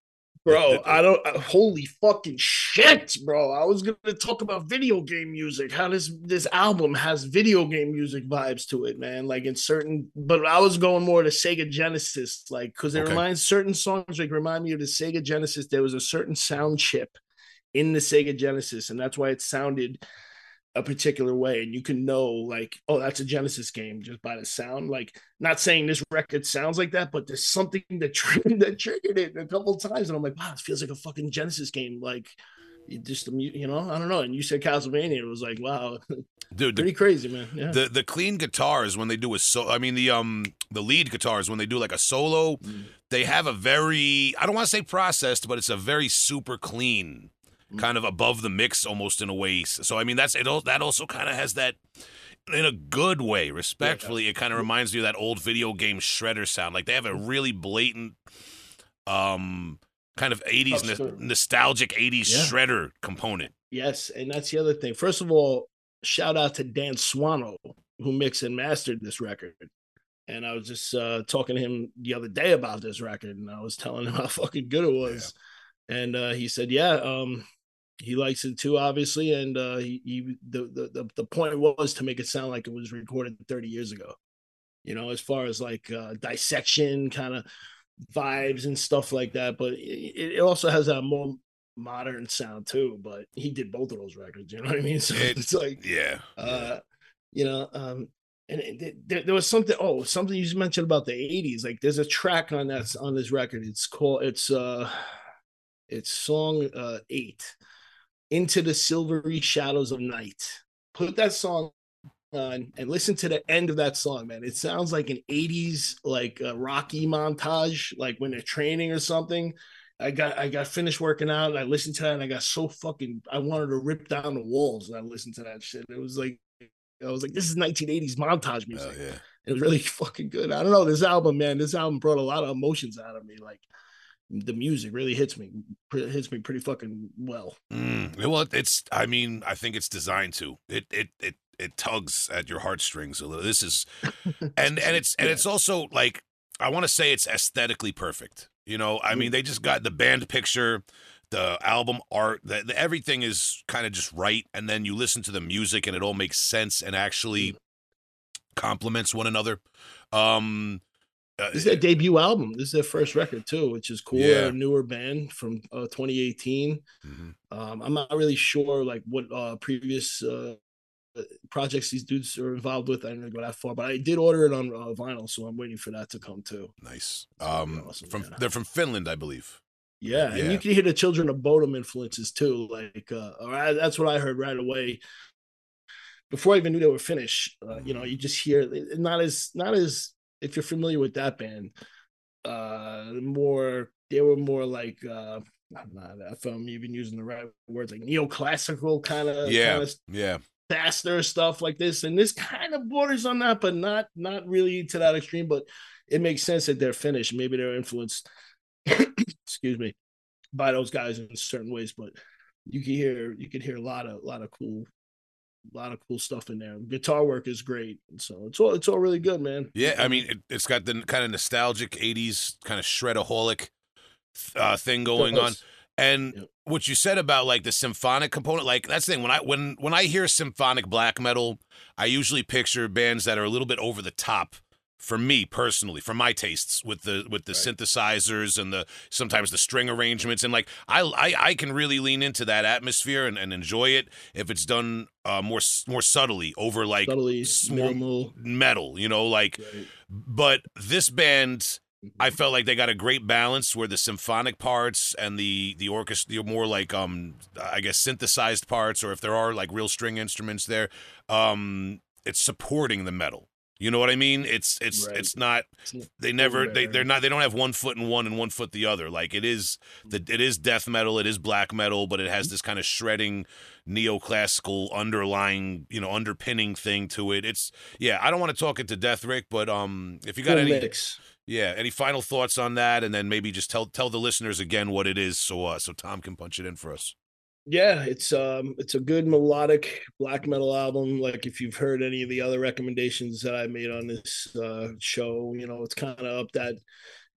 Bro, I don't. Uh, holy fucking shit, bro! I was gonna talk about video game music. How this this album has video game music vibes to it, man. Like in certain, but I was going more to Sega Genesis, like because it Okay. reminds certain songs like remind me of the Sega Genesis. There was a certain sound chip in the Sega Genesis, and that's why it sounded a particular way and you can know like oh that's a genesis game just by the sound like not saying this record sounds like that but there's something [LAUGHS] that triggered that triggered it a couple of times and i'm like wow it feels like a fucking genesis game like you just the you know i don't know and you said castlevania it was like wow [LAUGHS] Dude, the pretty crazy man yeah the the clean guitars when they do a so I mean the um the lead guitars when they do like a solo, Mm. they have a very I don't want to say processed, but it's a very super clean. Kind of above the mix almost in a way. So I mean that's it. al- That also kind of has that in a good way, respectfully. It kind of reminds me of that old video game shredder sound. Like they have a really blatant, um, kind of '80s nos- Absolutely. nostalgic '80s Yeah. shredder component. yes and that's the other thing first of all shout out to dan swano who mixed and mastered this record and I was just uh, talking to him the other day about this record, and I was telling him [LAUGHS] how fucking good it was. And uh, he said, "Yeah, um, he likes it too, obviously." And uh, he, he the, the the point was to make it sound like it was recorded 30 years ago. You know, as far as like uh, dissection kind of vibes and stuff like that. But it, it also has a more modern sound too. But he did both of those records. You know what I mean? [LAUGHS] So It- it's like Yeah. uh, you know, um, and it, there, there was something. Oh, something you just mentioned about the '80s. Like, there's a track on that on this record. It's called. It's uh, it's song uh eight, "Into the Silvery Shadows of Night." Put that song on and listen to the end of that song, man. It sounds like an '80s like uh, Rocky montage, like when they're training or something. I got I got finished working out and I listened to that and I got so fucking I wanted to rip down the walls and I listened to that shit. It was like I was like, this is 1980s montage music. Oh, yeah. It was really [LAUGHS] fucking good. I don't know this album, man. This album brought a lot of emotions out of me. Like the music really hits me, hits me pretty fucking well. Mm, well, it's. I mean, I think it's designed to. It it it it tugs at your heartstrings a little. This is, [LAUGHS] and and it's and it's also like I want to say it's aesthetically perfect. You know, I mean, they just got the band picture, the album art, the, the everything is kind of just right, and then you listen to the music and it all makes sense and actually complements one another. Um, This is their debut album. This is their first record too, which is cool. Yeah. They're a newer band from uh, 2018. mhm. Um, I'm not really sure like what uh, previous uh, projects these dudes are involved with. I didn't go that far, but I did order it on uh, vinyl, so I'm waiting for that to come too. Nice. That's gonna be Um, awesome, from yeah. they're from Finland, I believe. Yeah, Yeah. and you can hear the Children of Bodom influences too. Like, uh, I, that's what I heard right away. Before I even knew they were finished, uh, you know, you just hear it- not as not as if you're familiar with that band. Uh, more they were more like uh, I'm not if I'm even using the right words, like neoclassical kind of Yeah. kind of Yeah. faster stuff like this and this kind of borders on that but not not really to that extreme but it makes sense that they're finished maybe they're influenced [COUGHS] excuse me by those guys in certain ways but you can hear you can hear a lot of a lot of cool a lot of cool stuff in there guitar work is great so it's all it's all really good man Yeah, I mean, it, it's got the kind of nostalgic '80s kind of shredaholic uh, thing going on. And Yep. what you said about like the symphonic component, like that's the thing. When I when when I hear symphonic black metal, I usually picture bands that are a little bit over the top. For me personally, for my tastes, with the with the Right. synthesizers and the sometimes the string arrangements, and like I I, I can really lean into that atmosphere and, and enjoy it if it's done uh, more more subtly over like subtly minimal metal, you know, like right. but this band I felt like they got a great balance where the symphonic parts and the the orchestra the more like um I guess synthesized parts or if there are like real string instruments there um it's supporting the metal. You know what I mean? It's it's Right. it's not they never they they're not they don't have one foot in one and one foot the other. Like it is the it is death metal, it is black metal, but it has this kind of shredding neoclassical underlying, you know, underpinning thing to it. It's yeah, I don't want to talk it to death, Rick, but um if you got any mix. yeah, any final thoughts on that and then maybe just tell tell the listeners again what it is so uh so Tom can punch it in for us. Yeah it's um it's a good melodic black metal album like if you've heard any of the other recommendations that i made on this uh show you know it's kind of up that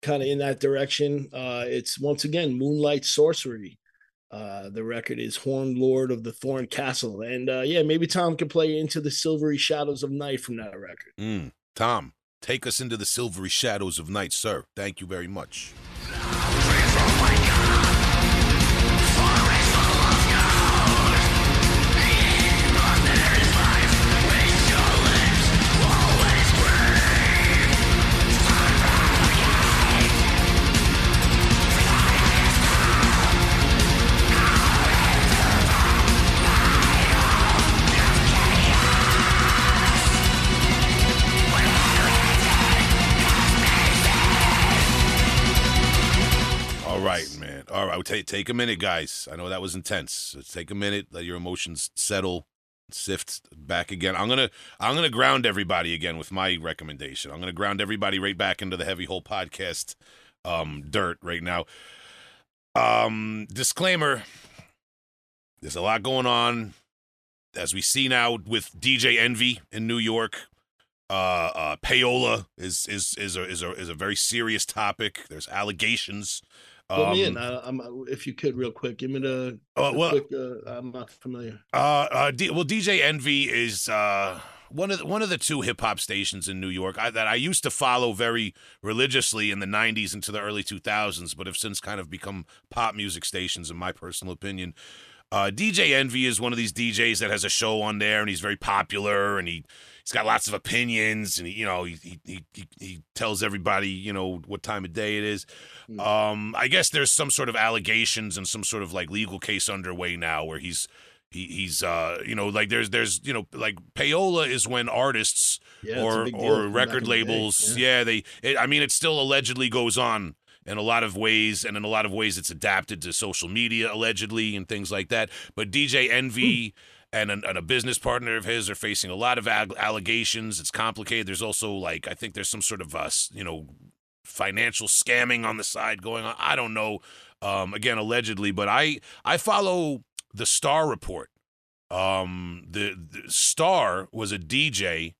kind of in that direction uh it's once again moonlight sorcery uh the record is horned lord of the thorn castle and uh yeah maybe tom can play into the silvery shadows of night from that record Mm. Tom, take us into the silvery shadows of night, sir. Thank you very much. Take take a minute, guys. I know that was intense. Let's take a minute, let your emotions settle, sift back again. I'm gonna I'm gonna ground everybody again with my recommendation. I'm gonna ground everybody right back into the heavy hole podcast um dirt right now. Um disclaimer. There's a lot going on. As we see now with DJ Envy in New York, uh, uh, payola is is is a is a is a very serious topic. There's allegations. Put me Um, in. I, I'm if you could real quick. Give me the. Uh, the well- quick, uh, I'm not familiar. Uh, uh, D- well, DJ Envy is uh one of the, one of the two hip hop stations in New York I, that I used to follow very religiously in the '90s into the early 2000s, but have since kind of become pop music stations, in my personal opinion. Uh, DJ Envy is one of these DJs that has a show on there, and he's very popular, and he he's got lots of opinions, and he, you know, he he he, he tells everybody, you know, what time of day it is. Hmm. Um, I guess there's some sort of allegations and some sort of like legal case underway now where he's he, he's uh you know like there's there's you know like payola is when artists Yeah, or or record labels yeah. yeah, they it, i mean it still allegedly goes on in a lot of ways and in a lot of ways it's adapted to social media allegedly and things like that but dj envy and, an, and a business partner of his are facing a lot of ag- allegations. It's complicated. There's also like i think there's some sort of uh you know financial scamming on the side going on. I don't know um again allegedly but i i follow the star report. Um the, the star was a dj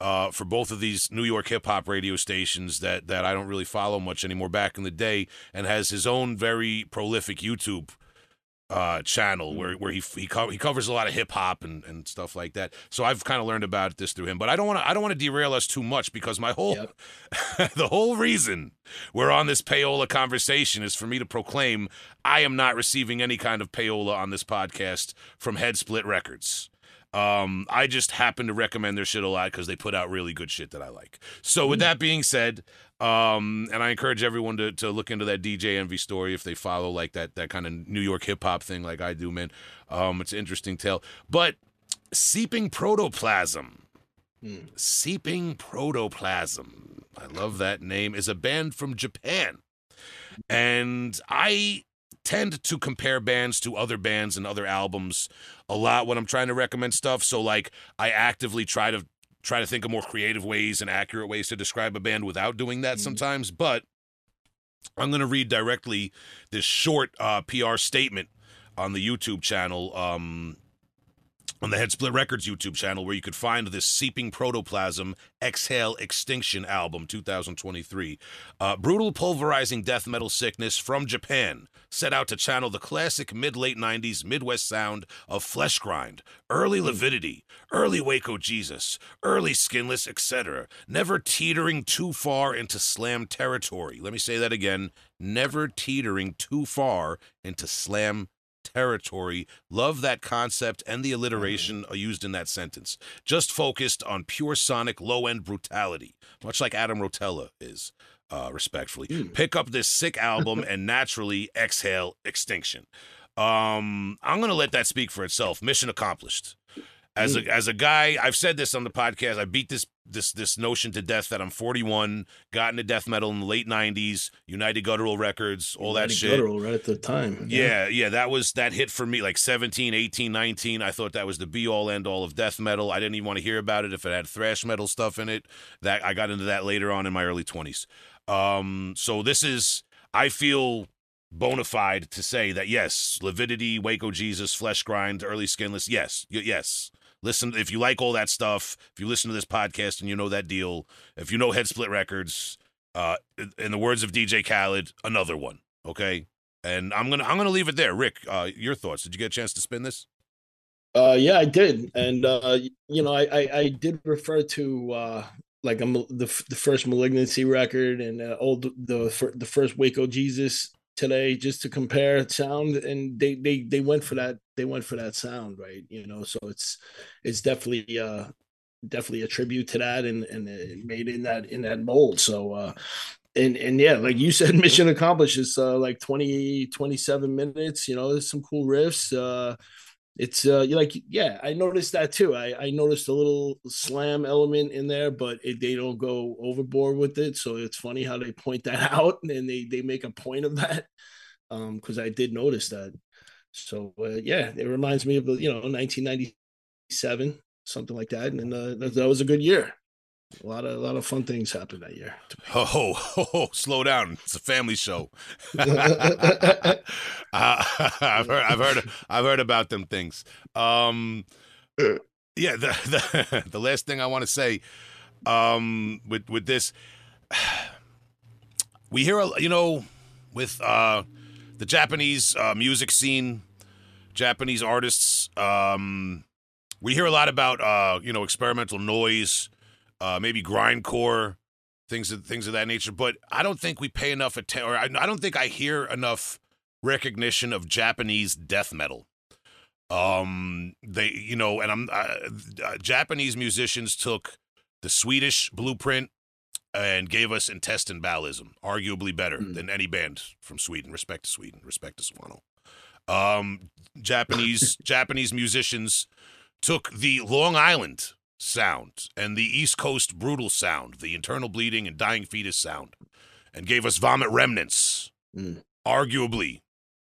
uh, for both of these New York hip hop radio stations that that I don't really follow much anymore back in the day, and has his own very prolific YouTube uh, channel where where he he, co- he covers a lot of hip hop and, and stuff like that. So I've kind of learned about this through him. But I don't want to I don't want to derail us too much because my whole [LAUGHS] the whole reason we're on this payola conversation is for me to proclaim I am not receiving any kind of payola on this podcast from Head Split Records. Um, I just happen to recommend their shit a lot because they put out really good shit that I like. So with that being said, um, and I encourage everyone to, to look into that DJ Envy story if they follow like that that kind of New York hip hop thing like I do, man. Um, it's an interesting tale. But seeping protoplasm, seeping protoplasm. I love that name. Is a band from Japan, and I tend to compare bands to other bands and other albums a lot when I'm trying to recommend stuff. So like I actively try to try to think of more creative ways and accurate ways to describe a band without doing that sometimes. But I'm going to read directly this short uh, PR statement on the YouTube channel. Um, on the Head Split Records YouTube channel, where you could find this Seeping Protoplasm Exhale Extinction album 2023. Uh, brutal, pulverizing death metal sickness from Japan set out to channel the classic mid late 90s Midwest sound of Flesh Grind, early Lividity, early Waco Jesus, early Skinless, etc., never teetering too far into slam territory. Let me say that again never teetering too far into slam territory. Love that concept and the alliteration are used in that sentence. Just focused on pure sonic low end brutality, much like Adam Rotella is, uh, respectfully. Pick up this sick album [LAUGHS] and naturally exhale extinction. Um, I'm gonna let that speak for itself. Mission accomplished. As a as a guy, I've said this on the podcast. I beat this this this notion to death that I'm 41, got into death metal in the late 90s, United Guttural Records, all that shit. Guttural right at the time. Yeah, yeah, that was that hit for me like 17, 18, 19. I thought that was the be all end all of death metal. I didn't even want to hear about it if it had thrash metal stuff in it. That I got into that later on in my early 20s. Um so this is I feel bona fide to say that yes, Lividity, Waco Jesus, Flesh Grind, Early Skinless, yes, y- yes. Listen, if you like all that stuff, if you listen to this podcast and you know that deal, if you know Head Split Records, uh, in- the words of DJ Khaled, another one, okay? And I'm gonna I'm gonna leave it there. Rick, uh, your thoughts? Did you get a chance to spin this? Uh, yeah, I did, and uh, you know, I, I I did refer to uh like a, the the first malignancy record and uh, old the the first Waco Jesus today just to compare sound, and they they they went for that they went for that sound, right? You know, so it's it's definitely uh definitely a tribute to that and and it made in that in that mold. So uh and and yeah, like you [LAUGHS] said, mission accomplished. It's uh like 20, 27 minutes. You know, there's some cool riffs. Uh it's uh you're like yeah i noticed that too. I i noticed a little slam element in there but it, they don't go overboard with it so it's funny how they point that [LAUGHS] out and they they make a point of that um because i did notice that. So uh, yeah it reminds me of the you know 1997 something like that and uh, that was a good year a lot of a lot of fun things happened that year Oh, ho, ho, ho, slow down. It's a family show. [LAUGHS] [LAUGHS] uh, I've heard, I've heard, I've heard about them things. Um, [CLEARS THROAT] yeah, the, the [LAUGHS] the last thing I want to say, um, with with this, [SIGHS] we hear, a- you know, with uh, the Japanese uh, music scene, Japanese artists, um, we hear a lot about, uh, you know, experimental noise, uh, maybe grindcore things of things of that nature. But I don't think we pay enough attention, or I, I don't think I hear enough recognition of Japanese death metal. Um, they, you know, and I'm uh, uh, Japanese musicians took the Swedish blueprint and gave us Intestine Baalism, arguably better Mm. than any band from Sweden. Respect to Sweden, respect to Swano. Um, Japanese Japanese musicians took the Long Island sound and the East Coast brutal sound, the internal bleeding and dying fetus sound, and gave us Vomit Remnants, Mm. arguably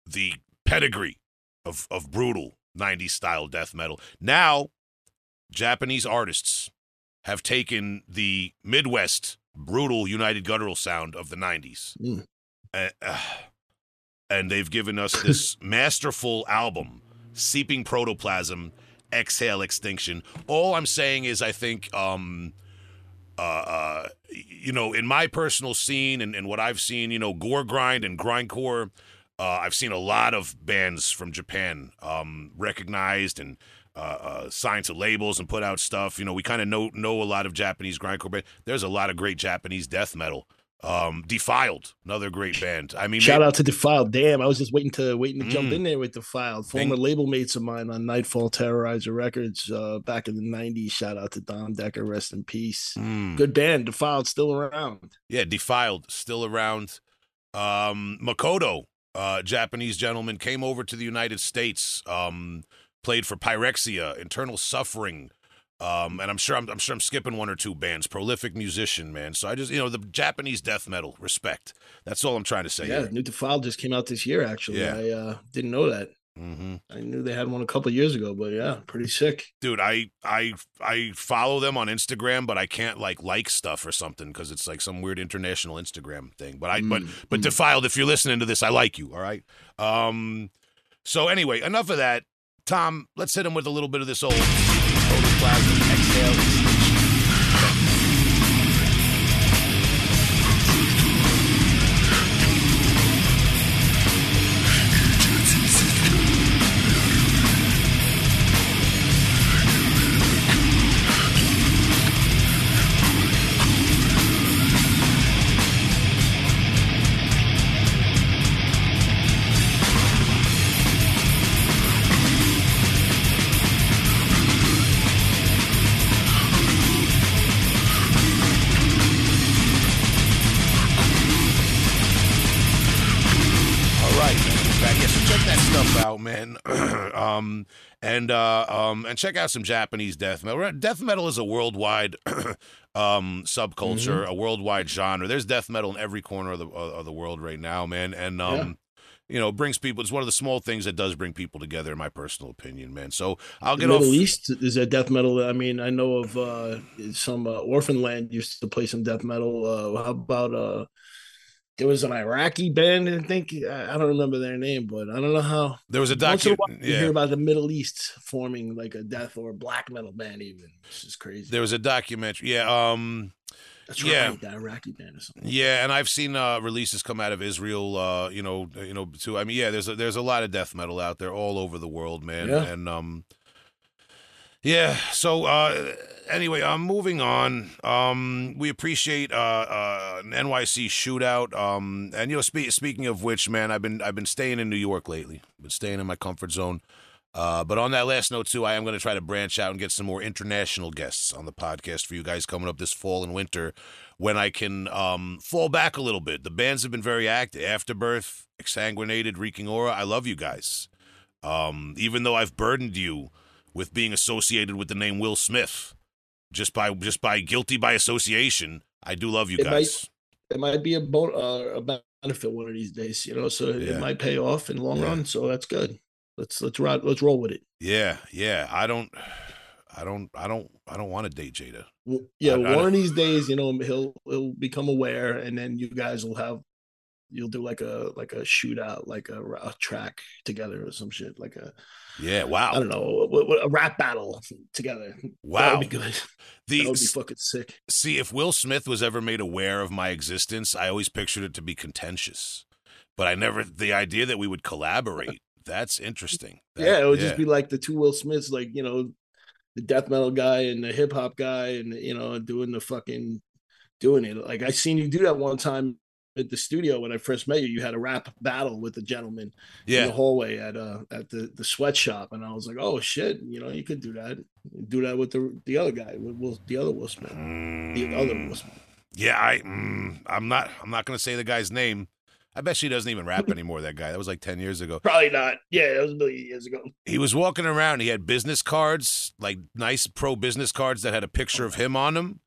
the pedigree of of brutal 90s style death metal. Now, Japanese artists have taken the Midwest brutal United Guttural sound of the 90s. Mm. Uh, uh, and they've given us this [LAUGHS] masterful album, Seeping Protoplasm, Exhale Extinction. All I'm saying is, I think, um, uh, uh, you know, in my personal scene and, and what I've seen, you know, gore grind and grindcore, uh, I've seen a lot of bands from Japan um, recognized and uh, uh, signed to labels and put out stuff. You know, we kind of know know a lot of Japanese grindcore band. There's a lot of great Japanese death metal. Um, Defiled, another great band. I mean, Shout may- out to Defiled. Damn, I was just waiting to waiting to jump Mm. in there with Defiled. Former label mates of mine on Nightfall Terrorizer Records uh, back in the '90s. Shout out to Dom Decker, rest in peace. Mm. Good band. Defiled still around. Yeah, Defiled still around. Um, Makoto, uh, Japanese gentleman, came over to the United States. Um, played for Pyrexia, Internal Suffering, um, and I'm sure I'm, I'm sure I'm skipping one or two bands. Prolific musician, man. So I just you know the Japanese death metal respect. That's all I'm trying to say. yeah, new Defiled just came out this year. Actually, Yeah. I uh, didn't know that. hmm I knew they had one a couple years ago, but yeah, pretty sick. Dude, I I I follow them on Instagram, but I can't like like stuff or something because it's like some weird international Instagram thing. But I but Mm, but mm. defiled, if you're listening to this, I like you. All right. Um. So anyway, enough of that. Tom, let's hit him with a little bit of this old exhale. And uh, um, and check out some Japanese death metal. Death metal is a worldwide [CLEARS THROAT] um subculture, a worldwide genre. There's death metal in every corner of the of the world right now, man. And um, you know, brings people. It's one of the small things that does bring people together, in my personal opinion, man. So I'll The get off. Middle East is there death metal? I mean, I know of uh, some uh, Orphan Land used to play some death metal. Uh, how about uh, there was an Iraqi band? I think I don't remember their name, but I don't know how. There was a documentary. a while, you hear about the Middle East forming like a death or black metal band, even. It's is crazy. there was a documentary. Yeah. Um. That's yeah. right, the Iraqi band or something. Yeah, and I've seen uh, releases come out of Israel. Uh, you know, you know, too. I mean, yeah, there's a, there's a lot of death metal out there all over the world, man. Yeah. And um, yeah. So uh, anyway, I'm moving on. Um, we appreciate uh, uh, an NYC shootout. Um, and you know, spe- speaking of which, man, I've been I've been staying in New York lately. Been staying in my comfort zone. Uh, but on that last note too, I am going to try to branch out and get some more international guests on the podcast for you guys coming up this fall and winter, when I can um, fall back a little bit. The bands have been very active. Afterbirth, Exsanguinated, Reeking Aura. I love you guys. Um, even though I've burdened you with being associated with the name Will Smith, just by just by guilty by association, I do love you It might- guys. It might be a, bon- uh, a benefit one of these days, you know. So Yeah. it might pay off in the long Yeah. run. So that's good. Let's let's ride, let's roll with it. Yeah, yeah. I don't, I don't, I don't, I don't want to date Jada. W- Yeah, I- I- one of these days, you know, he'll he'll become aware, and then you guys will have you'll do like a like a shootout, like a, a track together or some shit, like a Yeah, wow. I don't know, a, a rap battle together. Wow, That would be good. The That would be fucking sick. See, if Will Smith was ever made aware of my existence, I always pictured it to be contentious. But I never, the idea that we would collaborate, that's interesting. That- yeah, it would yeah. just be like the two Will Smiths, like you know, the death metal guy and the hip hop guy, and you know, doing the fucking doing it. Like I seen you do that one time at the studio when I first met you, you had a rap battle with a gentleman in Yeah. the hallway at uh at the the sweatshop, and I was like, oh shit, you know, you could do that, do that with the the other guy, with Will, the other Will Smith, the other Mm, Smith. Yeah, I mm, I'm not I'm not gonna say the guy's name. I bet she doesn't even rap anymore. That guy. That was like ten years ago. Probably not. Yeah, that was a million years ago. He was walking around. He had business cards, like nice pro business cards that had a picture of him on them,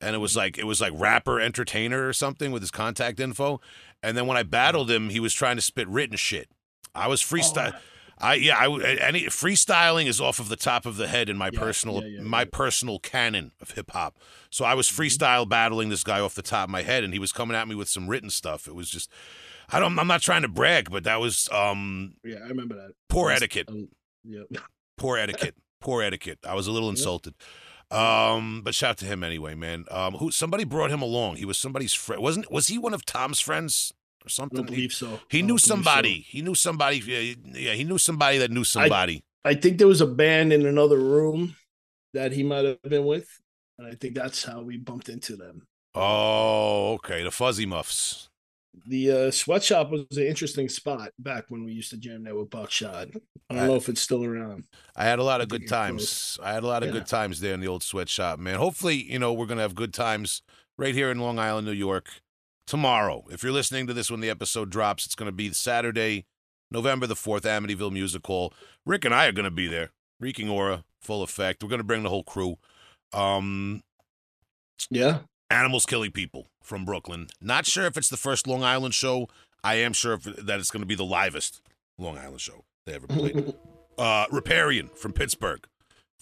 and it was like it was like rapper entertainer or something with his contact info. And then when I battled him, he was trying to spit written shit. I was freestyle. I yeah, I any freestyling is off of the top of the head in my Yeah, personal yeah, yeah, my personal canon of hip hop. So I was freestyle battling this guy off the top of my head, and he was coming at me with some written stuff. It was just, I don't, I'm not trying to brag, but that was um Yeah, I remember that. poor That's- etiquette, um, yeah. poor etiquette, poor etiquette. I was a little [LAUGHS] insulted. Um, but shout out to him anyway, man. Um, who somebody brought him along. He was somebody's friend. Wasn't was he one of Tom's friends or I something? don't believe so. He I knew don't so. somebody. He knew somebody. Yeah, yeah, he knew somebody that knew somebody. I think there was a band in another room that he might have been with, and I think that's how we bumped into them. oh, okay. The Fuzzy Muffs. The uh, sweatshop was an interesting spot back when we used to jam there with Buckshot. I don't I- know if it's still around. I had a lot of good times. I had a lot of Yeah. good times there in the old sweatshop, man. Hopefully, you know, we're gonna have good times right here in Long Island, New York, tomorrow. If you're listening to this when the episode drops, it's gonna be Saturday, November the fourth, Amityville Music Hall. Rick and I are gonna be there. Reeking aura, full effect. We're gonna bring the whole crew. Um, Yeah, Animals Killing People from Brooklyn. Not sure if it's the first Long Island show. I am sure if, that it's going to be the livest Long Island show they ever played. [LAUGHS] uh, Riparian from Pittsburgh.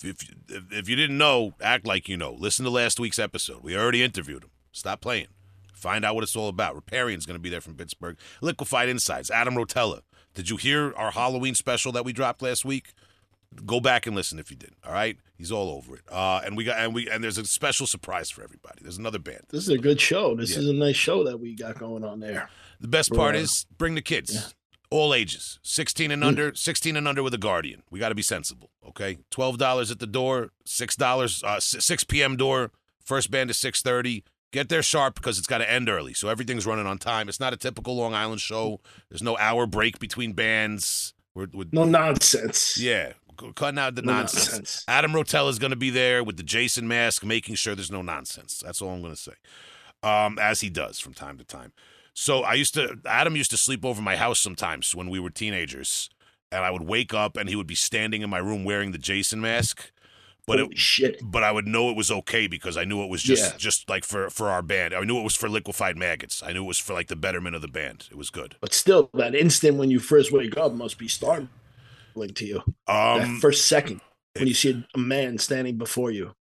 If, if, if you didn't know, act like you know. Listen to last week's episode. We already interviewed him. Stop playing. Find out what it's all about. Riparian's going to be there from Pittsburgh. Liquefied Insights. Adam Rotella. Did you hear our Halloween special that we dropped last week? Go back and listen if you did. All right, he's all over it. Uh, and we got and we and there's a special surprise for everybody. There's another band. this is a good show. This Yeah. is a nice show that we got going on there. The best part Right. is bring the kids, Yeah. all ages, 16 and under, 16 and under with a guardian. We got to be sensible, okay? $12 at the door, $6 uh, 6 p.m. door, first band is 6:30. Get there sharp because it's got to end early. So everything's running on time. It's not a typical Long Island show. There's no hour break between bands. We're, we're No nonsense. yeah, cutting out the No nonsense. nonsense. Adam Rotella is going to be there with the Jason mask, making sure there's no nonsense. That's all I'm going to say. Um, as he does from time to time. So I used to, Adam used to sleep over my house sometimes when we were teenagers, and I would wake up and he would be standing in my room wearing the Jason mask. But Holy it, shit. but I would know it was okay because I knew it was just Yeah. just like for for our band. I knew it was for liquefied maggots. I knew it was for like the betterment of the band. It was good. But still, that instant when you first wake up must be startling to you. that Um, first second when you see a man standing before you.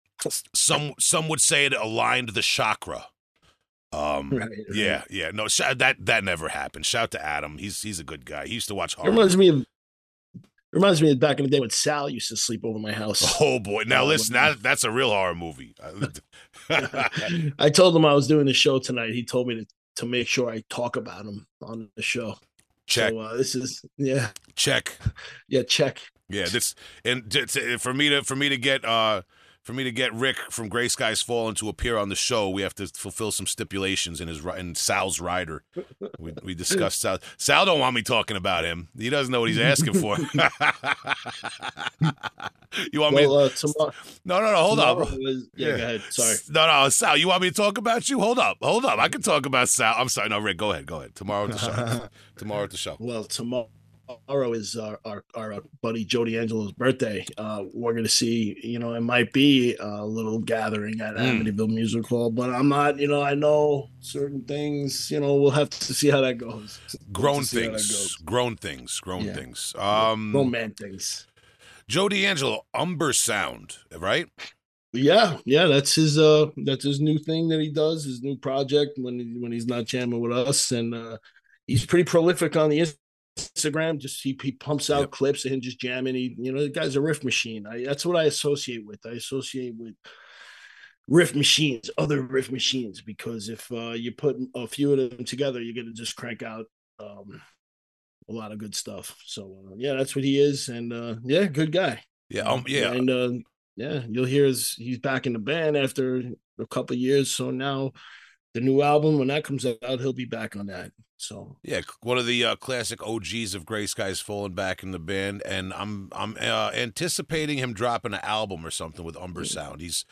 some some would say it aligned the chakra. Um, Right, right. yeah, yeah. No, sh- that that never happened. Shout to Adam. He's he's a good guy. He used to watch It horror. reminds me of reminds me of back in the day when Sal used to sleep over my house. Oh boy! Now Oh, listen, that, that's a real horror movie. [LAUGHS] [LAUGHS] I told him I was doing the show tonight. He told me to, to make sure I talk about him on the show. Check, So uh, this is yeah, check. yeah, check. Yeah, this and for me to for me to get uh for me to get Rick from Gray Skies Fallen to appear on the show, we have to fulfill some stipulations in his in Sal's rider. We, we discussed Sal. Sal don't want me talking about him. He doesn't know what he's asking for. [LAUGHS] you want me? Well, uh, tomorrow, No, no, no. Hold up. is- yeah, Yeah. go ahead. Sorry. No, no, Sal. You want me to talk about you? Hold up, hold up. I can talk about Sal. I'm sorry. No, Rick. Go ahead. Go ahead. Tomorrow at the show. [LAUGHS] Tomorrow at the show. Well, tomorrow is our, our, our buddy Joe D'Angelo's birthday. Uh, we're going to see, you know, it might be a little gathering at Mm. Amityville Music Hall, but I'm not, you know, I know certain things, you know, we'll have to see how that goes. Grown to see things. goes. Grown things. Grown Yeah. things. Um. Roman things. Joe D'Angelo, Umber Sound, right? Yeah, yeah, that's his uh that's his new thing that he does, his new project when he, when he's not jamming with us and uh he's pretty prolific on the Instagram. Just he, he pumps out Yep. clips him just jamming. He, you know, the guy's a riff machine. I that's what I associate with. I associate with riff machines, other riff machines, because if uh you put a few of them together, you're gonna just crank out um a lot of good stuff. So uh, yeah, that's what he is, and uh yeah, good guy. Yeah, um, yeah. and uh, yeah, you'll hear his, he's back in the band after a couple of years. So now the new album when that comes out, he'll be back on that. So Yeah, one of the uh, classic OGs of Gray Skies Fallen back in the band, and I'm I'm uh, anticipating him dropping an album or something with Umber Mm. Sound. He's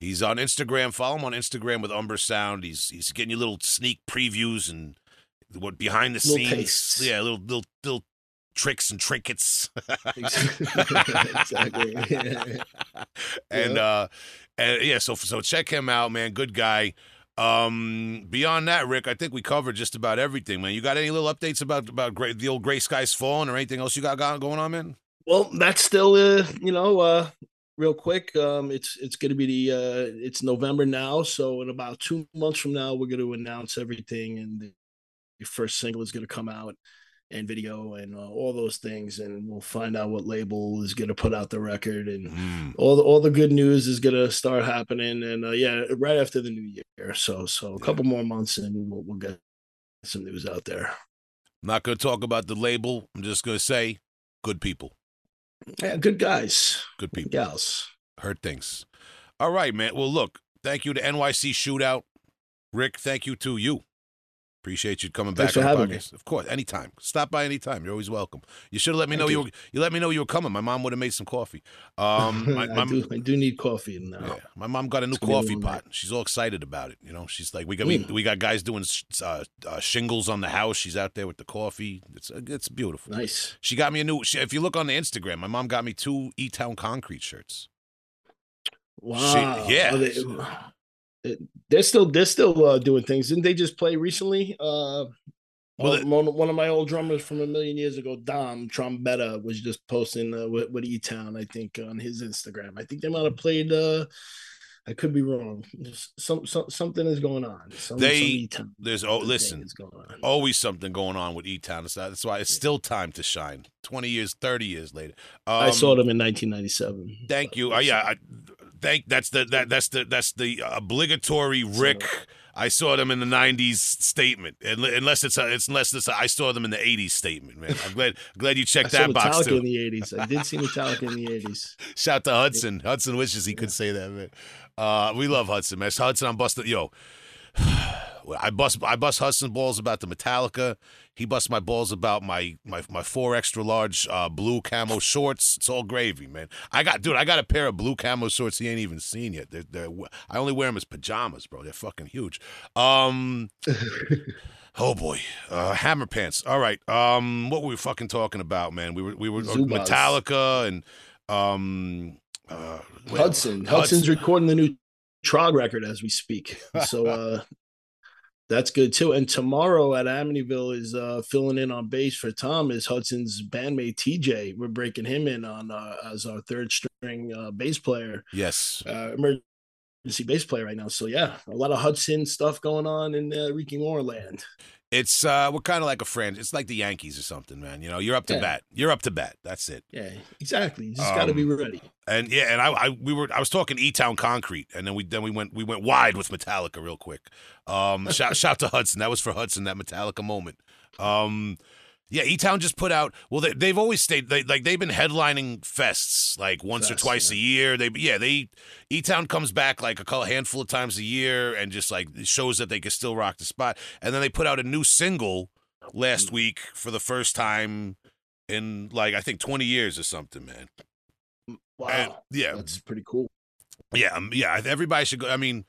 he's on Instagram. Follow him on Instagram with Umber Sound. He's he's getting you little sneak previews and what behind the Little scenes. tastes. Yeah, little little little tricks and trinkets. exactly. [LAUGHS] [LAUGHS] and Yeah. uh and yeah, so so check him out, man. Good guy. Um beyond that, Rick, I think we covered just about everything, man. You got any little updates about about gray, the old Gray Skies Fallen or anything else you got go- going on, man? Well, that's still uh, you know, uh real quick. Um it's it's gonna be the uh it's November now, so in about two months from now we're gonna announce everything and the, first single is gonna come out and video and uh, all those things and we'll find out what label is gonna put out the record and Mm. all the all the good news is gonna start happening and uh, yeah right after the new year so so a couple more months and we'll, we'll get some news out there I'm not gonna talk about the label. I'm just gonna say good people. yeah good guys Good people. gals Heard things. All right, man. Well, look, thank you to NYC Shootout. Rick, thank you to you. Appreciate you coming Thanks back for on the having me. Of course, anytime. Stop by anytime. You're always welcome. You should have let me Thank know you. you. were you let me know you were coming. My mom would have made some coffee. Um [LAUGHS] my, my, I, do, I do need coffee now yeah, my mom got a new It's coffee pot. She's all excited about it. You know, she's like, we got we, Mm. we got guys doing uh, uh, shingles on the house. She's out there with the coffee. It's it's beautiful. nice She got me a new. She, if you look on the Instagram, my mom got me two E Town Concrete shirts. wow yeah. Are they, they're still they're still uh, doing things didn't they just play recently uh Well, uh, one, one of my old drummers from a million years ago, Dom Trombetta, was just posting uh, with, with E Town, I think, on his Instagram. I think they might have played. Uh, I could be wrong. Some, some something is going on. Some, They- some There's oh listen, always something going on with E Town. That's why it's still time to shine. Twenty years, thirty years later. Um, I saw them in 1997. Thank you. Uh, yeah, I, thank. That's the that that's the that's the obligatory Rick. I saw them in the '90s statement, unless it's a, it's unless it's a, I saw them in the '80s statement. Man, I'm glad glad you [LAUGHS] I checked saw that box Metallica too. in the 80s. I did see Metallica in the 80s. [LAUGHS] Shout to Hudson. Hudson wishes he could say that, man. Uh, we love Hudson, man. Hudson, I'm busting. Yo, [SIGHS] [SIGHS] [SIGHS] I bust I bust Hudson balls about the Metallica. He busts my balls about my my my four extra large uh, blue camo shorts. It's all gravy, man. I got dude. I got a pair of blue camo shorts he ain't even seen yet. They're, they're I only wear them as pajamas, bro. They're fucking huge. Um. [LAUGHS] Oh boy, uh, hammer pants. All right. Um, what were we fucking talking about, man? We were we were uh, Zubaz. Metallica and um uh, Hudson. Hudson's recording the new Trog record as we speak. So [LAUGHS] uh that's good too. And tomorrow at Amityville is uh filling in on bass for Tom is Hudson's bandmate TJ. We're breaking him in on uh, as our third string uh bass player, Yes. uh emergency bass player right now. So yeah, a lot of Hudson stuff going on in uh, Reeking Orland. It's uh we're kind of like a friend. It's like the Yankees or something, man. You know, you're up to Yeah. bat. You're up to bat. That's it. Yeah, exactly. You just gotta be Um, ready. And yeah, and I, I we were I was talking E Town Concrete, and then we then we went we went wide with Metallica real quick. Um, [LAUGHS] shout shout to Hudson. That was for Hudson that Metallica moment. Um, yeah, E Town just put out. Well, they, they've always stayed they, like they've been headlining fests like once or twice yeah. a year. They yeah they E Town comes back like a handful of times a year and just like shows that they can still rock the spot. And then they put out a new single Mm. last week for the first time in like I think twenty years or something, man. Wow. And, yeah, That's pretty cool. yeah, um, yeah. Everybody should go. I mean,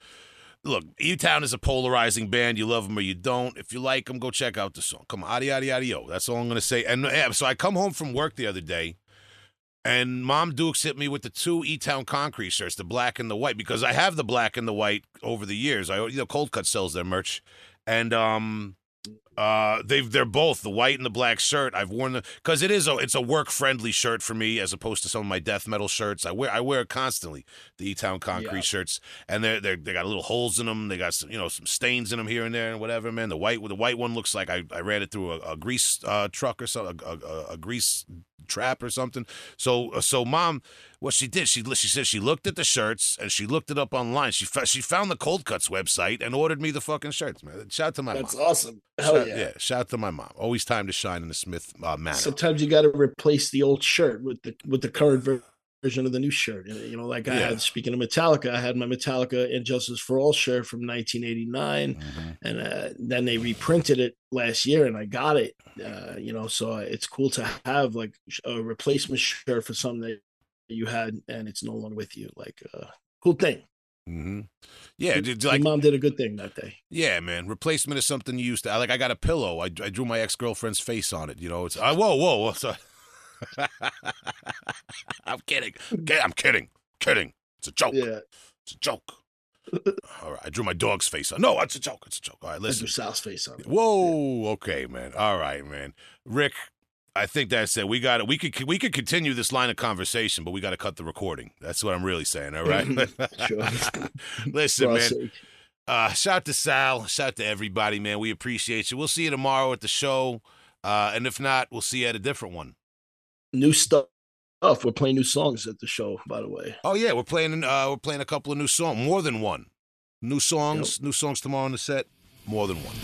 look, E Town is a polarizing band. You love them or you don't. If you like them, go check out the song. Come on, adi adi adi yo. That's all I'm gonna say. And yeah, so I come home from work the other day, and Mom Dukes hit me with the two E Town concrete shirts, the black and the white, because I have the black and the white over the years. I you know Cold Cut sells their merch, and um. Uh, they've they're both the white and the black shirt. I've worn the because it is a it's a work friendly shirt for me as opposed to some of my death metal shirts. I wear I wear it constantly. The E Town Concrete Yeah. shirts, and they're they they got little holes in them. They got some you know some stains in them here and there and whatever. Man, the white the white one looks like I, I ran it through a, a grease uh, truck or something, a, a, a grease trap or something. So uh, so mom, what she did she she said she looked at the shirts and she looked it up online. She fa- she found the Cold Cuts website and ordered me the fucking shirts. Man, shout out to my mom. That's mom. awesome. Hell Shout, yeah. shout out to my mom. Always time to shine in the Smith uh, manner. Sometimes you got to replace the old shirt with the with the current ver- version of the new shirt. You know, like I Yeah. had, speaking of Metallica, I had my Metallica And Justice for All shirt from 1989. Mhm. And uh, then they reprinted it last year and I got it. Uh, you know, so it's cool to have like a replacement shirt for something that you had and it's no longer with you. Like, uh, cool thing. Mhm. Yeah, dude, like mom did a good thing that day. yeah, man. Replacement is something you used to. I Like I got a pillow. I, I drew my ex girlfriend's face on it. You know, it's uh, whoa, whoa, [LAUGHS] [LAUGHS] I'm kidding. I'm kidding. Kidding. It's a joke. Yeah. It's a joke. All right, I drew my dog's face on. No, it's a joke. It's a joke. All right, listen. do Sal's face on. Whoa, okay, man. All right, man. Rick, I think that's it. We got it. We could we could continue this line of conversation, but we got to cut the recording. That's what I'm really saying. All right. [LAUGHS] Sure. [LAUGHS] Listen, For man. Uh, shout to Sal. Shout to everybody, man. We appreciate you. We'll see you tomorrow at the show. Uh, and if not, we'll see you at a different one. New stuff. We're playing new songs at the show, by the way. Oh yeah, we're playing. Uh, we're playing a couple of new songs, more than one. New songs, new songs tomorrow on the set, more than one.